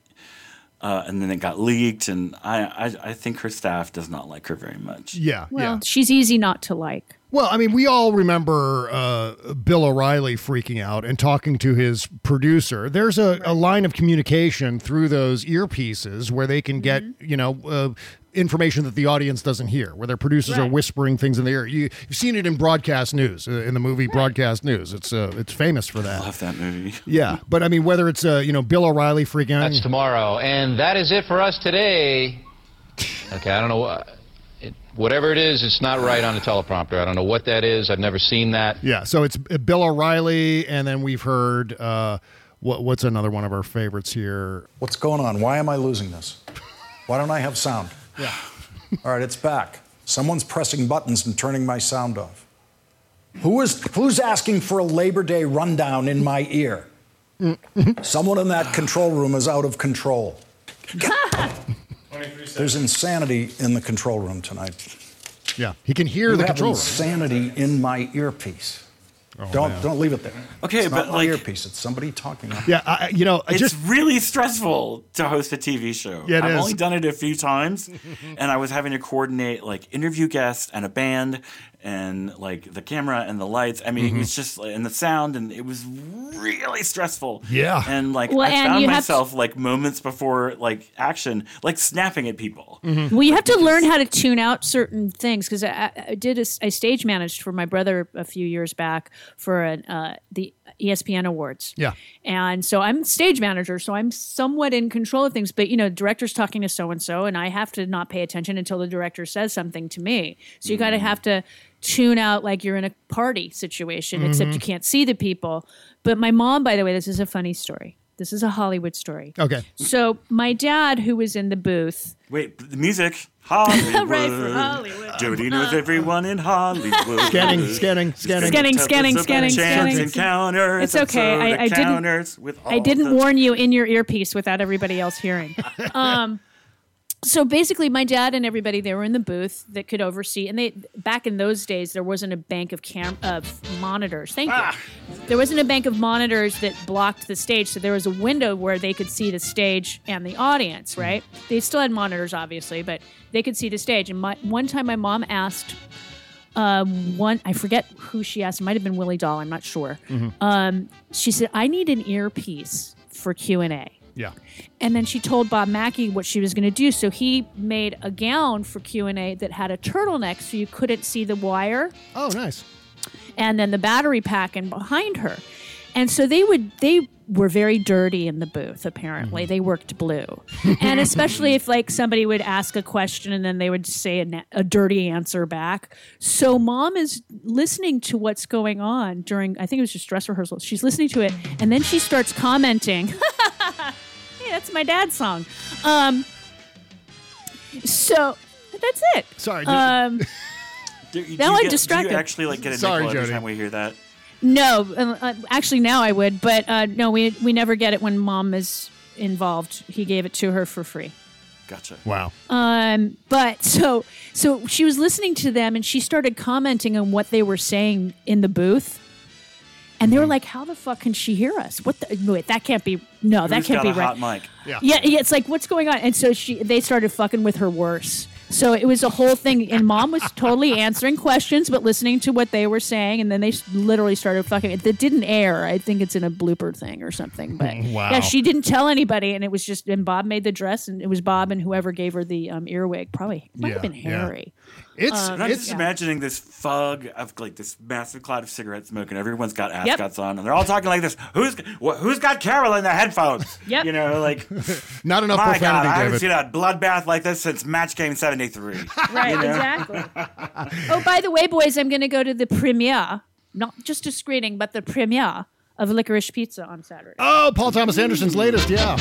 uh, and then it got leaked and I, I I think her staff does not like her very much. Yeah, well, yeah. she's easy not to like. Well, I mean, we all remember uh, Bill O'Reilly freaking out and talking to his producer. There's a, a line of communication through those earpieces where they can get, Mm-hmm. you know, uh, information that the audience doesn't hear, where their producers are whispering things in the ear. You, you've seen it in broadcast news, uh, in the movie Broadcast News. It's uh, it's famous for I that. love that movie. Yeah, but I mean, whether it's uh, you know Bill O'Reilly freaking out, That's tomorrow. And that is it for us today. Okay, I don't know what. It, whatever it is, it's not right on the teleprompter. I don't know what that is. I've never seen that. Yeah, so it's uh, Bill O'Reilly, and then we've heard uh, what, what's another one of our favorites here? What's going on? Why am I losing this? Why don't I have sound? Yeah. All right, it's back. Someone's pressing buttons and turning my sound off. Who is who's asking for a Labor Day rundown in my ear? Someone in that control room is out of control. There's insanity in the control room tonight. Yeah, he can hear You the have control room. insanity in my earpiece. Oh, don't man. don't leave it there. Okay, it's but not my like- earpiece. It's somebody talking. Yeah, I, you know, It's just really stressful to host a TV show. Yeah, it I've is. only done it a few times, and I was having to coordinate like interview guests and a band and like the camera and the lights. I mean, Mhm. it was just and the sound, and it was really stressful. Yeah. and like Well, I and found you have to- myself like moments before like action, like snapping at people. Well, you have to learn how to tune out certain things because I, I did a, s- I stage managed for my brother a few years back for an, uh, the ESPN Awards. Yeah. And so I'm stage manager, so I'm somewhat in control of things. But you know, director's talking to so and so, and I have to not pay attention until the director says something to me. So you got to have to tune out like you're in a party situation, except Mhm. you can't see the people. But my mom, by the way, this is a funny story. This is a Hollywood story. Okay. So my dad, who was in the booth, Wait, the music. Hollywood. Right, for Hollywood. Jody knows everyone in Hollywood. Scanning, scanning, scanning. Scanning, scanning, scanning, scanning. Encounters. It's okay. and so I, the I didn't. counters with I all didn't the- warn you in your earpiece without everybody else hearing. um, so basically, my dad and everybody they were in the booth that could oversee, and they back in those days there wasn't a bank of cam of monitors. Thank you. There wasn't a bank of monitors that blocked the stage, so there was a window where they could see the stage and the audience. Right? They still had monitors, obviously, but they could see the stage. And my, one time, my mom asked um, one I forget who she asked. It might have been Willie Dahl. I'm not sure. Mhm. Um, she said, "I need an earpiece for Q and A." Yeah. And then she told Bob Mackie what she was going to do. So he made a gown for Q and A that had a turtleneck, so you couldn't see the wire. Oh, nice. And then the battery pack and behind her. And so they would they were very dirty in the booth. Apparently, mm-hmm. they worked blue, and especially if like somebody would ask a question and then they would say a, a dirty answer back. So mom is listening to what's going on during. I think it was just dress rehearsal. She's listening to it, and then she starts commenting. hey, that's my dad's song. Um, so that's it. Sorry. Um, Do, do Now I'm get, distracted. Do you actually like get a Sorry, nickel every Jody. time we hear that? No, uh, uh, actually now I would, but uh, no, we we never get it when mom is involved. He gave it to her for free. Gotcha. Wow. Um, but so so she was listening to them and she started commenting on what they were saying in the booth. And they were like, "How the fuck can she hear us? What the wait? That can't be. No, that can't got be a right. hot mic? Yeah. Yeah, yeah, it's like what's going on? And so she they started fucking with her worse. So it was a whole thing, and mom was totally answering questions but listening to what they were saying, and then they literally started fucking. It didn't air. I think it's in a blooper thing or something. But Wow. yeah, she didn't tell anybody, and it was just and Bob made the dress, and it was Bob and whoever gave her the um, earwig. Probably it might have Yeah, been yeah. Harry. It's And I'm it's just imagining this fog of like this massive cloud of cigarette smoke, and everyone's got Yep. ascots on, and they're all talking like this. Who's wh- who's got Carol in their headphones? Yep. You know, like not enough my God, profanity, I haven't David. seen a bloodbath like this since Match Game '73. Right, exactly. oh, by the way, boys, I'm going to go to the premiere, not just a screening, but the premiere of Licorice Pizza on Saturday. Oh, Paul Thomas Anderson's latest. Yeah.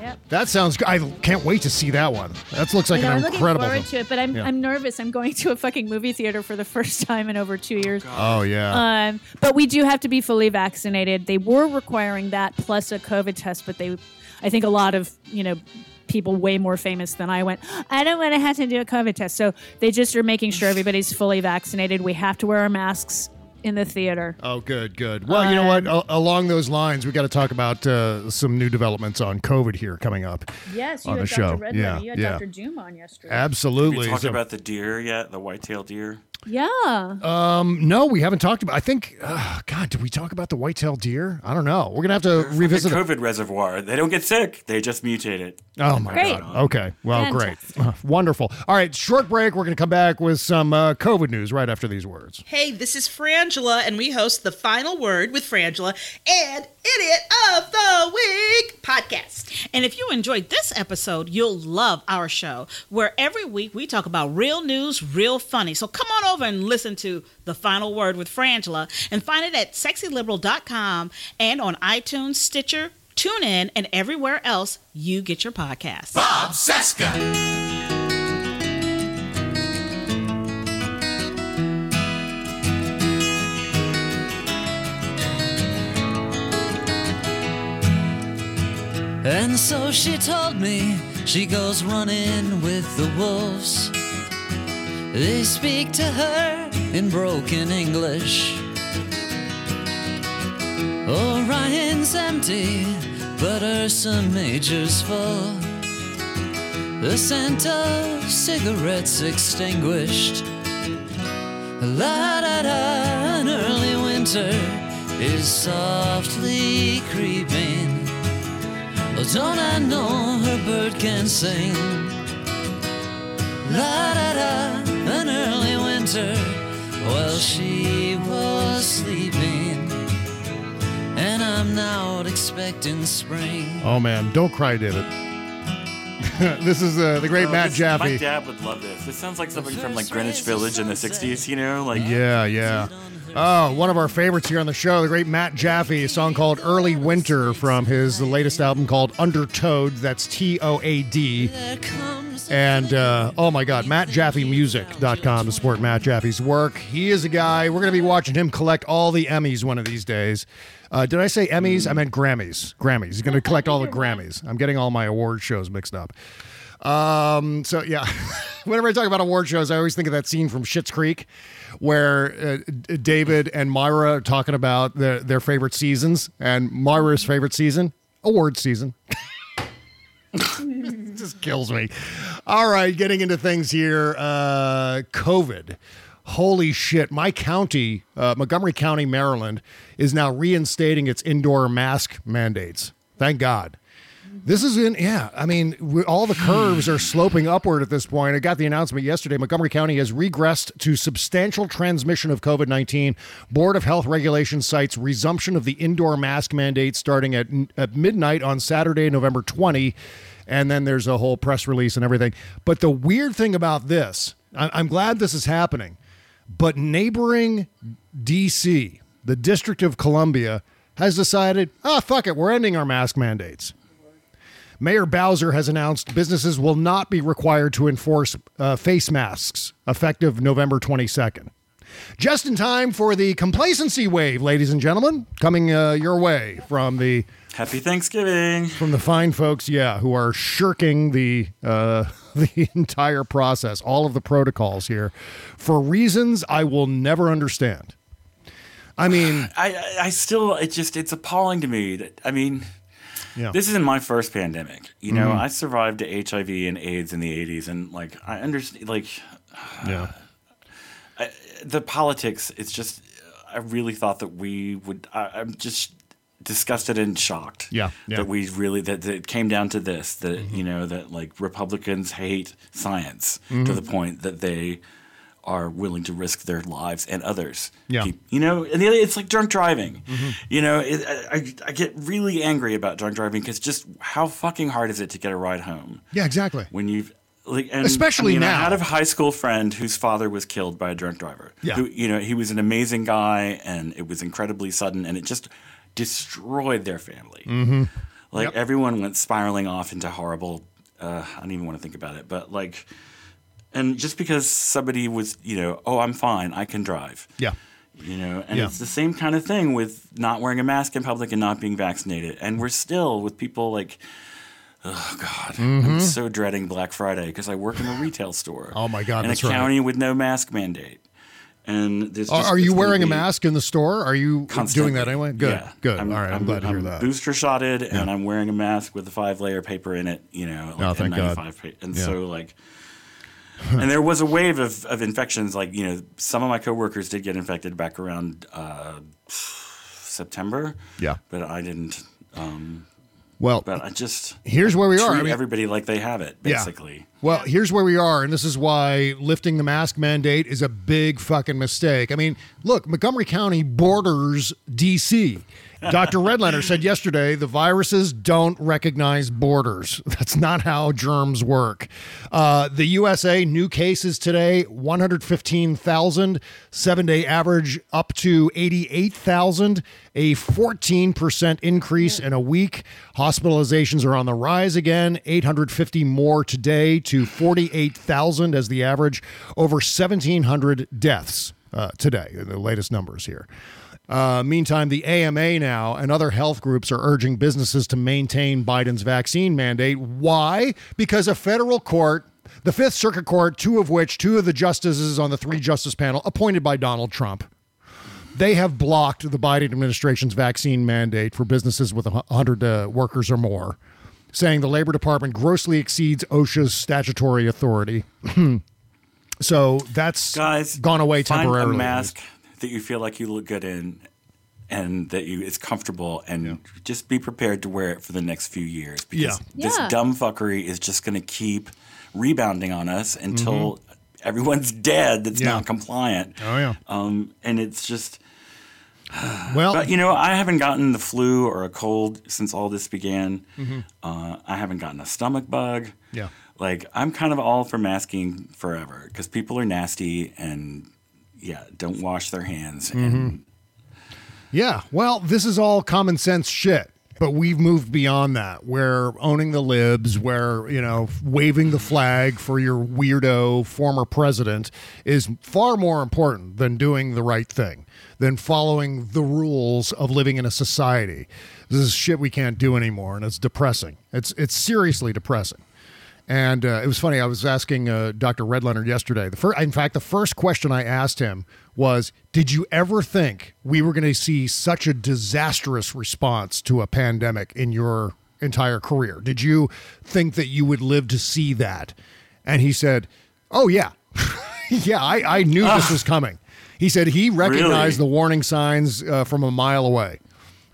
Yep. That sounds. I can't wait to see that one. That looks like You know, an I'm looking incredible. forward to it, but I'm, Yeah. I'm nervous. I'm going to a fucking movie theater for the first time in over two years. Oh yeah. Um, but we do have to be fully vaccinated. They were requiring that plus a COVID test, but they, I think a lot of you know people way more famous than I went. I don't want to have to do a COVID test, so they just are making sure everybody's fully vaccinated. We have to wear our masks in the theater. Oh, good, good. Well, you know what? A- along those lines, we got to talk about uh, some new developments on COVID here coming up. Yes, on the show. yeah, You had yeah. Dr. Doom on yesterday. Absolutely. Have you talked So- about the deer yet? The white-tailed deer. Yeah. Um, no, we haven't talked about. I think, uh, God, did we talk about the white-tailed deer? I don't know. We're gonna have to The revisit. it. COVID reservoir. They don't get sick. They just mutate it. Oh my Great. God. Okay. Well, Fantastic. great. Wonderful. All right. Short break. We're gonna come back with some uh, COVID news right after these words. Hey, this is Frangela, and we host The Final Word with Frangela and Idiot of the Week podcast. And if you enjoyed this episode, you'll love our show, where every week we talk about real news, real funny. So come on over and listen to The Final Word with Frangela and find it at sexyliberal.com and on iTunes, Stitcher, TuneIn, and everywhere else you get your podcasts. Bob Cesca. And so she told me she goes running with the wolves. They speak to her in broken English. Orion's empty, but Ursa Major's full. The scent of cigarettes extinguished. La da da, an early winter is softly creeping. Oh, don't I know her bird can sing? La da da, an early winter while she was sleeping. And I'm now expecting spring. Oh man, don't cry, David. this is uh, the great Oh, Matt this- Jaffe. My dad would love this. This sounds like something from like Greenwich Village in the '60s. You know, like Yeah, yeah. Oh, one of our favorites here on the show, the great Matt Jaffe, a song called Early Winter from his latest album called Undertoad. That's T O A D. And uh, oh my God, MattJaffeMusic.com to support Matt Jaffe's work. He is a guy, we're going to be watching him collect all the Emmys one of these days. Uh, did I say Emmys? I meant Grammys. Grammys. He's going to collect all the Grammys. I'm getting all my award shows mixed up. Um, so yeah, whenever I talk about award shows, I always think of that scene from Schitt's Creek, where uh, David and Moira are talking about their their favorite seasons, and Moira's favorite season, award season. Just kills me. All right, getting into things here. Uh, COVID. Holy shit. My county, uh, Montgomery County, Maryland, is now reinstating its indoor mask mandates. Thank God. This is in, yeah. I mean, all the curves are sloping upward at this point. I got the announcement yesterday. Montgomery County has regressed to substantial transmission of COVID 19. Board of Health Regulations cites resumption of the indoor mask mandate starting at, at midnight on Saturday, November 20. And then there's a whole press release and everything. But the weird thing about this, I'm glad this is happening, but neighboring DC, the District of Columbia, has decided, oh, fuck it, we're ending our mask mandates. Mayor Bowser has announced businesses will not be required to enforce uh, face masks effective November 22nd. Just in time for the complacency wave, ladies and gentlemen, coming uh, your way from the Happy Thanksgiving from the fine folks, yeah, who are shirking the uh, the entire process, all of the protocols here, for reasons I will never understand. I mean, I, I I still it just it's appalling to me. That, I mean, Yeah. this isn't my first pandemic. You know, Mhm. I survived HIV and AIDS in the '80s, and like I understand, like yeah, I, the politics. It's just I really thought that we would. I, I'm just disgusted and shocked. Yeah, yeah. that we really that, that it came down to this. That you know that like Republicans hate science to Mhm. the point that they are willing to risk their lives and others. Yeah. You know, and the other, it's like drunk driving. Mhm. You know, it, I, I get really angry about drunk driving because just how fucking hard is it to get a ride home yeah, exactly. when you've like, and, Especially I mean, now. I had a high school friend whose father was killed by a drunk driver. Yeah. Who, you know, he was an amazing guy, and it was incredibly sudden, and it just destroyed their family. Mhm. Like Yep. everyone went spiraling off into horrible. Uh, I don't even want to think about it, but like, and just because somebody was, you know, oh, I'm fine, I can drive. Yeah. You know, and Yeah. it's the same kind of thing with not wearing a mask in public and not being vaccinated. And we're still with people like, oh God, Mhm. I'm so dreading Black Friday because I work in a retail store. Oh my God, in a right. county with no mask mandate. And just- are you wearing a mask in the store? Are you constantly. doing that anyway? Good, Yeah. good. I'm, All right, I'm, glad to hear that. Booster shotted, and I'm wearing a mask with a five layer paper in it. You know, Oh, like thank God. N95 pa- and Yeah. so like. and there was a wave of, of infections. Like you know, some of my coworkers did get infected back around uh, September. Yeah. but I didn't. Um, Well, but I just here's where we are. I treat mean- everybody like they have it, Yeah. basically. Well, here's where we are, and this is why lifting the mask mandate is a big fucking mistake. I mean, look, Montgomery County borders DC. Dr. Redlener said yesterday the viruses don't recognize borders. That's not how germs work. Uh, the USA, new cases today, 115,000, seven day average up to 88,000, a 14% increase in a week. Hospitalizations are on the rise again, 850 more today to 48,000 as the average, over 1,700 deaths uh, today, the latest numbers here. Uh, meantime, the AMA now and other health groups are urging businesses to maintain Biden's vaccine mandate. Why? Because a federal court, the Fifth Circuit Court, two of which, two of the justices on the three justice panel, appointed by Donald Trump, they have blocked the Biden administration's vaccine mandate for businesses with 100 uh, workers or more, saying the Labor Department grossly exceeds OSHA's statutory authority. so that's Guys, gone away find temporarily. a mask that you feel like you look good in and that you it's comfortable and just be prepared to wear it for the next few years because Yeah. this Yeah. dumb fuckery is just going to keep rebounding on us until everyone's dead that's Mm-hmm. Yeah. not compliant. Oh, yeah. Um, and it's just well, but you know, I haven't gotten the flu or a cold since all this began. Mhm. Uh, I haven't gotten a stomach bug. Yeah. Like I'm kind of all for masking forever because people are nasty and yeah, don't wash their hands. Mhm. And Yeah, well, this is all common sense shit. But we've moved beyond that, where owning the libs, where, you know, waving the flag for your weirdo former president is far more important than doing the right thing, than following the rules of living in a society. This is shit we can't do anymore, and it's depressing. It's, it's seriously depressing. And uh, it was funny. I was asking uh, Dr. Redlener yesterday. The first, in fact, the first question I asked him was, "Did you ever think we were going to see such a disastrous response to a pandemic in your entire career? Did you think that you would live to see that?" And he said, "Oh yeah, yeah. I, I knew this was coming." He said he recognized the warning signs uh, from a mile away.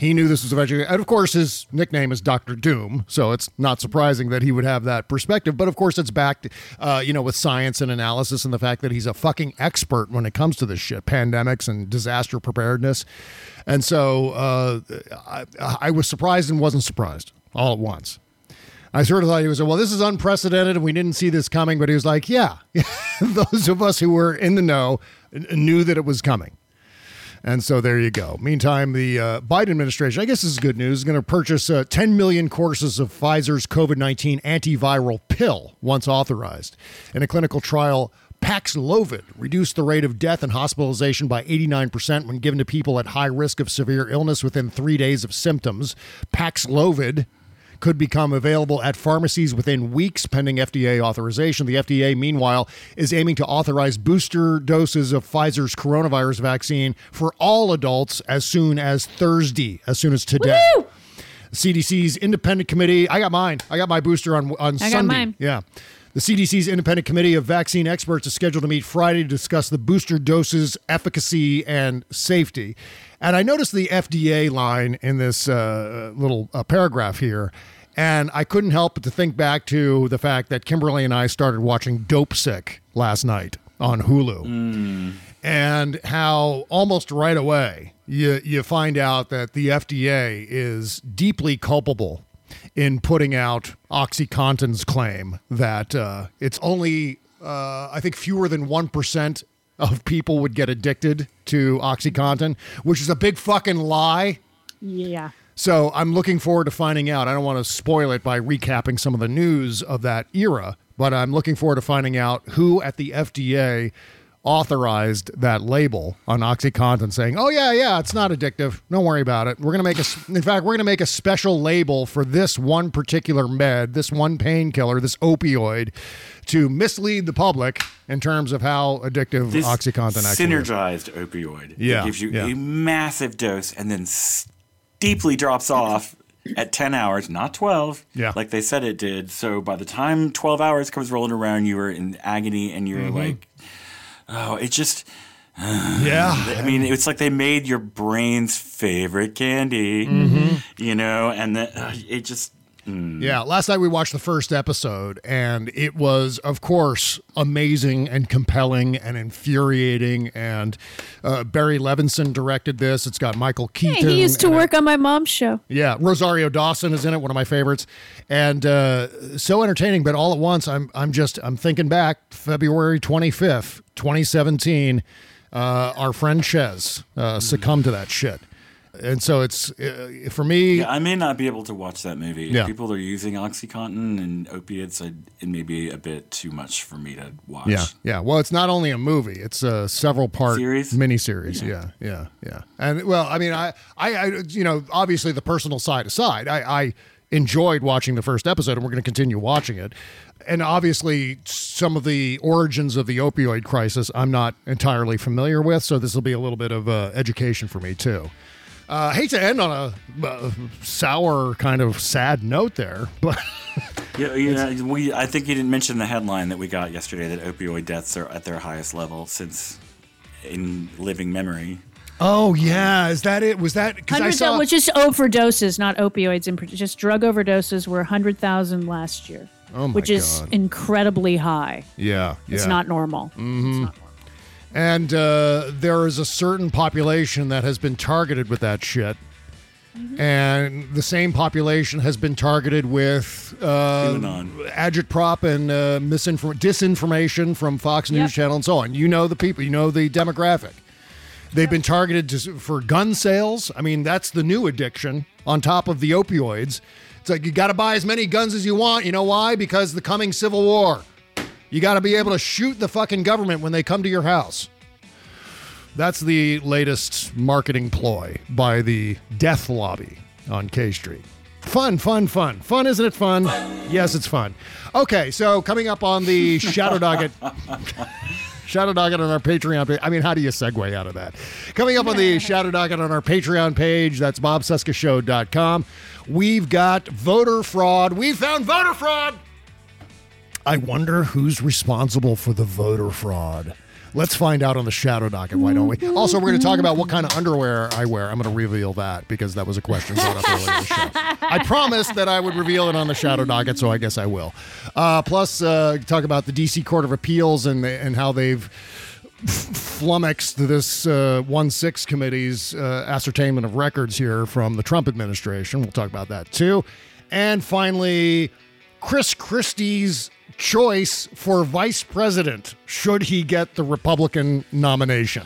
He knew this was eventually, and of course, his nickname is Doctor Doom, so it's not surprising that he would have that perspective. But of course, it's backed, uh, you know, with science and analysis, and the fact that he's a fucking expert when it comes to this shit, pandemics and disaster preparedness. And so, uh, I, I was surprised and wasn't surprised all at once. I sort of thought he was, well, this is unprecedented and we didn't see this coming. But he was like, yeah, those of us who were in the know knew that it was coming. And so there you go. Meantime, the uh, Biden administration, I guess this is good news, is going to purchase uh, 10 million courses of Pfizer's COVID 19 antiviral pill once authorized. In a clinical trial, Paxlovid reduced the rate of death and hospitalization by 89% when given to people at high risk of severe illness within three days of symptoms. Paxlovid could become available at pharmacies within weeks pending FDA authorization. The FDA, meanwhile, is aiming to authorize booster doses of Pfizer's coronavirus vaccine for all adults as soon as Thursday, as soon as today. The CDC's independent committee, I got mine. I got my booster on on I got Sunday. mine. Yeah. The CDC's independent committee of vaccine experts is scheduled to meet Friday to discuss the booster doses, efficacy, and safety. And I noticed the FDA line in this uh, little uh, paragraph here, and I couldn't help but to think back to the fact that Kimberly and I started watching Dopesick last night on Hulu. And how almost right away you you find out that the FDA is deeply culpable in putting out OxyContin's claim that uh, it's only uh, I think fewer than one percent of people would get addicted to OxyContin, which is a big fucking lie. Yeah. So I'm looking forward to finding out. I don't want to spoil it by recapping some of the news of that era, but I'm looking forward to finding out who at the FDA authorized that label on OxyContin saying, "Oh yeah, yeah, it's not addictive. Don't worry about it. We're going to make a in fact, we're going to make a special label for this one particular med, this one painkiller, this opioid to mislead the public in terms of how addictive this OxyContin actually is." synergized opioid Yeah, gives you yeah. a massive dose and then steeply drops off at 10 hours, not 12, Yeah. like they said it did. So by the time 12 hours comes rolling around, you are in agony and you're Mhm. like, oh, it just. Yeah. I mean, it's like they made your brain's favorite candy, Mhm. you know, and then uh, it just. mm. Yeah, last night we watched the first episode, and it was, of course, amazing and compelling and infuriating. And uh, Barry Levinson directed this. It's got Michael Hey, Keaton. he used to and- work on my mom's show. yeah, Rosario Dawson is in it, one of my favorites, and uh, so entertaining. But all at once, I'm I'm just I'm thinking back February 25th, 2017. Uh, our friend Chez uh, succumbed to that shit, And so it's uh, for me. Yeah, I may not be able to watch that movie. Yeah. People are using OxyContin and opiates, I, it may be a bit too much for me to watch. Yeah, yeah. Well, it's not only a movie; it's a several part Series? miniseries. Yeah. yeah, yeah, And well, I mean, I, I, I you know, obviously the personal side aside, I, I enjoyed watching the first episode, and we're going to continue watching it. And obviously, some of the origins of the opioid crisis, I'm not entirely familiar with, so this will be a little bit of uh, education for me too. Uh, I hate to end on a uh, sour, kind of sad note there, but Yeah, yeah. We, I think you didn't mention the headline that we got yesterday that opioid deaths are at their highest level since in living memory. oh yeah, is that it? Was that because I saw? of, which is overdoses, not opioids, and just drug overdoses were 100,000 last year, Oh, my which is God. incredibly high. yeah, yeah, It's not normal. hmm And uh, there is a certain population that has been targeted with that shit. And the same population has been targeted with uh, QAnon. agitprop and uh, misinform- disinformation from Fox News Yep. Channel and so on. You know the people, you know the demographic. They've been targeted to, for gun sales. I mean, that's the new addiction on top of the opioids. It's like you got to buy as many guns as you want. You know why? Because the coming civil war. You got to be able to shoot the fucking government when they come to your house. That's the latest marketing ploy by the death lobby on K Street. Fun, fun, fun. Fun, isn't it fun? Yes, it's fun. Okay, so coming up on the Shadow Docket. Shadow Docket on our Patreon page. I mean, how do you segue out of that? Coming up on the Shadow Docket on our Patreon page, that's bobcescashow.com. We've got voter fraud. We found voter fraud. I wonder who's responsible for the voter fraud. Let's find out on the Shadow Docket, why don't we? Also, we're going to talk about what kind of underwear I wear. I'm going to reveal that because that was a question brought up earlier in the show. I promised that I would reveal it on the Shadow Docket, so I guess I will. Uh, plus, uh, talk about the DC Court of Appeals and and how they've flummoxed this uh, 1 6 committee's uh, ascertainment of records here from the Trump administration. We'll talk about that too. And finally, Chris Christie's choice for vice president should he get the Republican nomination.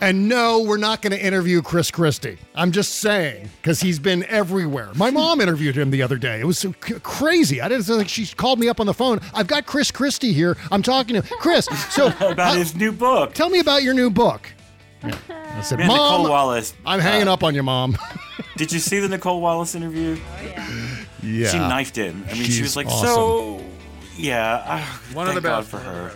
And no, we're not going to interview Chris Christie. I'm just saying because he's been everywhere. My mom interviewed him the other day. It was so c- crazy. I didn't like she called me up on the phone. I've got Chris Christie here. I'm talking to Chris. So About his new book. Tell me about your new book. Yeah. I said, Man, Mom, Nicolle Wallace. I'm hanging uh, up on you, Mom. Did you see the Nicolle Wallace interview? yeah. She knifed him. I mean, she was like, awesome. so. Yeah. Uh, One of thank the God best. for her.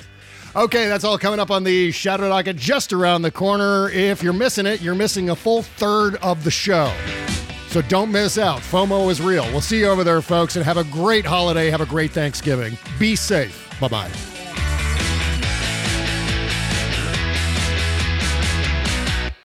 Okay, that's all coming up on the Shadow Docket just around the corner. If you're missing it, you're missing a full third of the show. So don't miss out. FOMO is real. We'll see you over there, folks, and have a great holiday. Have a great Thanksgiving. Be safe. Bye bye.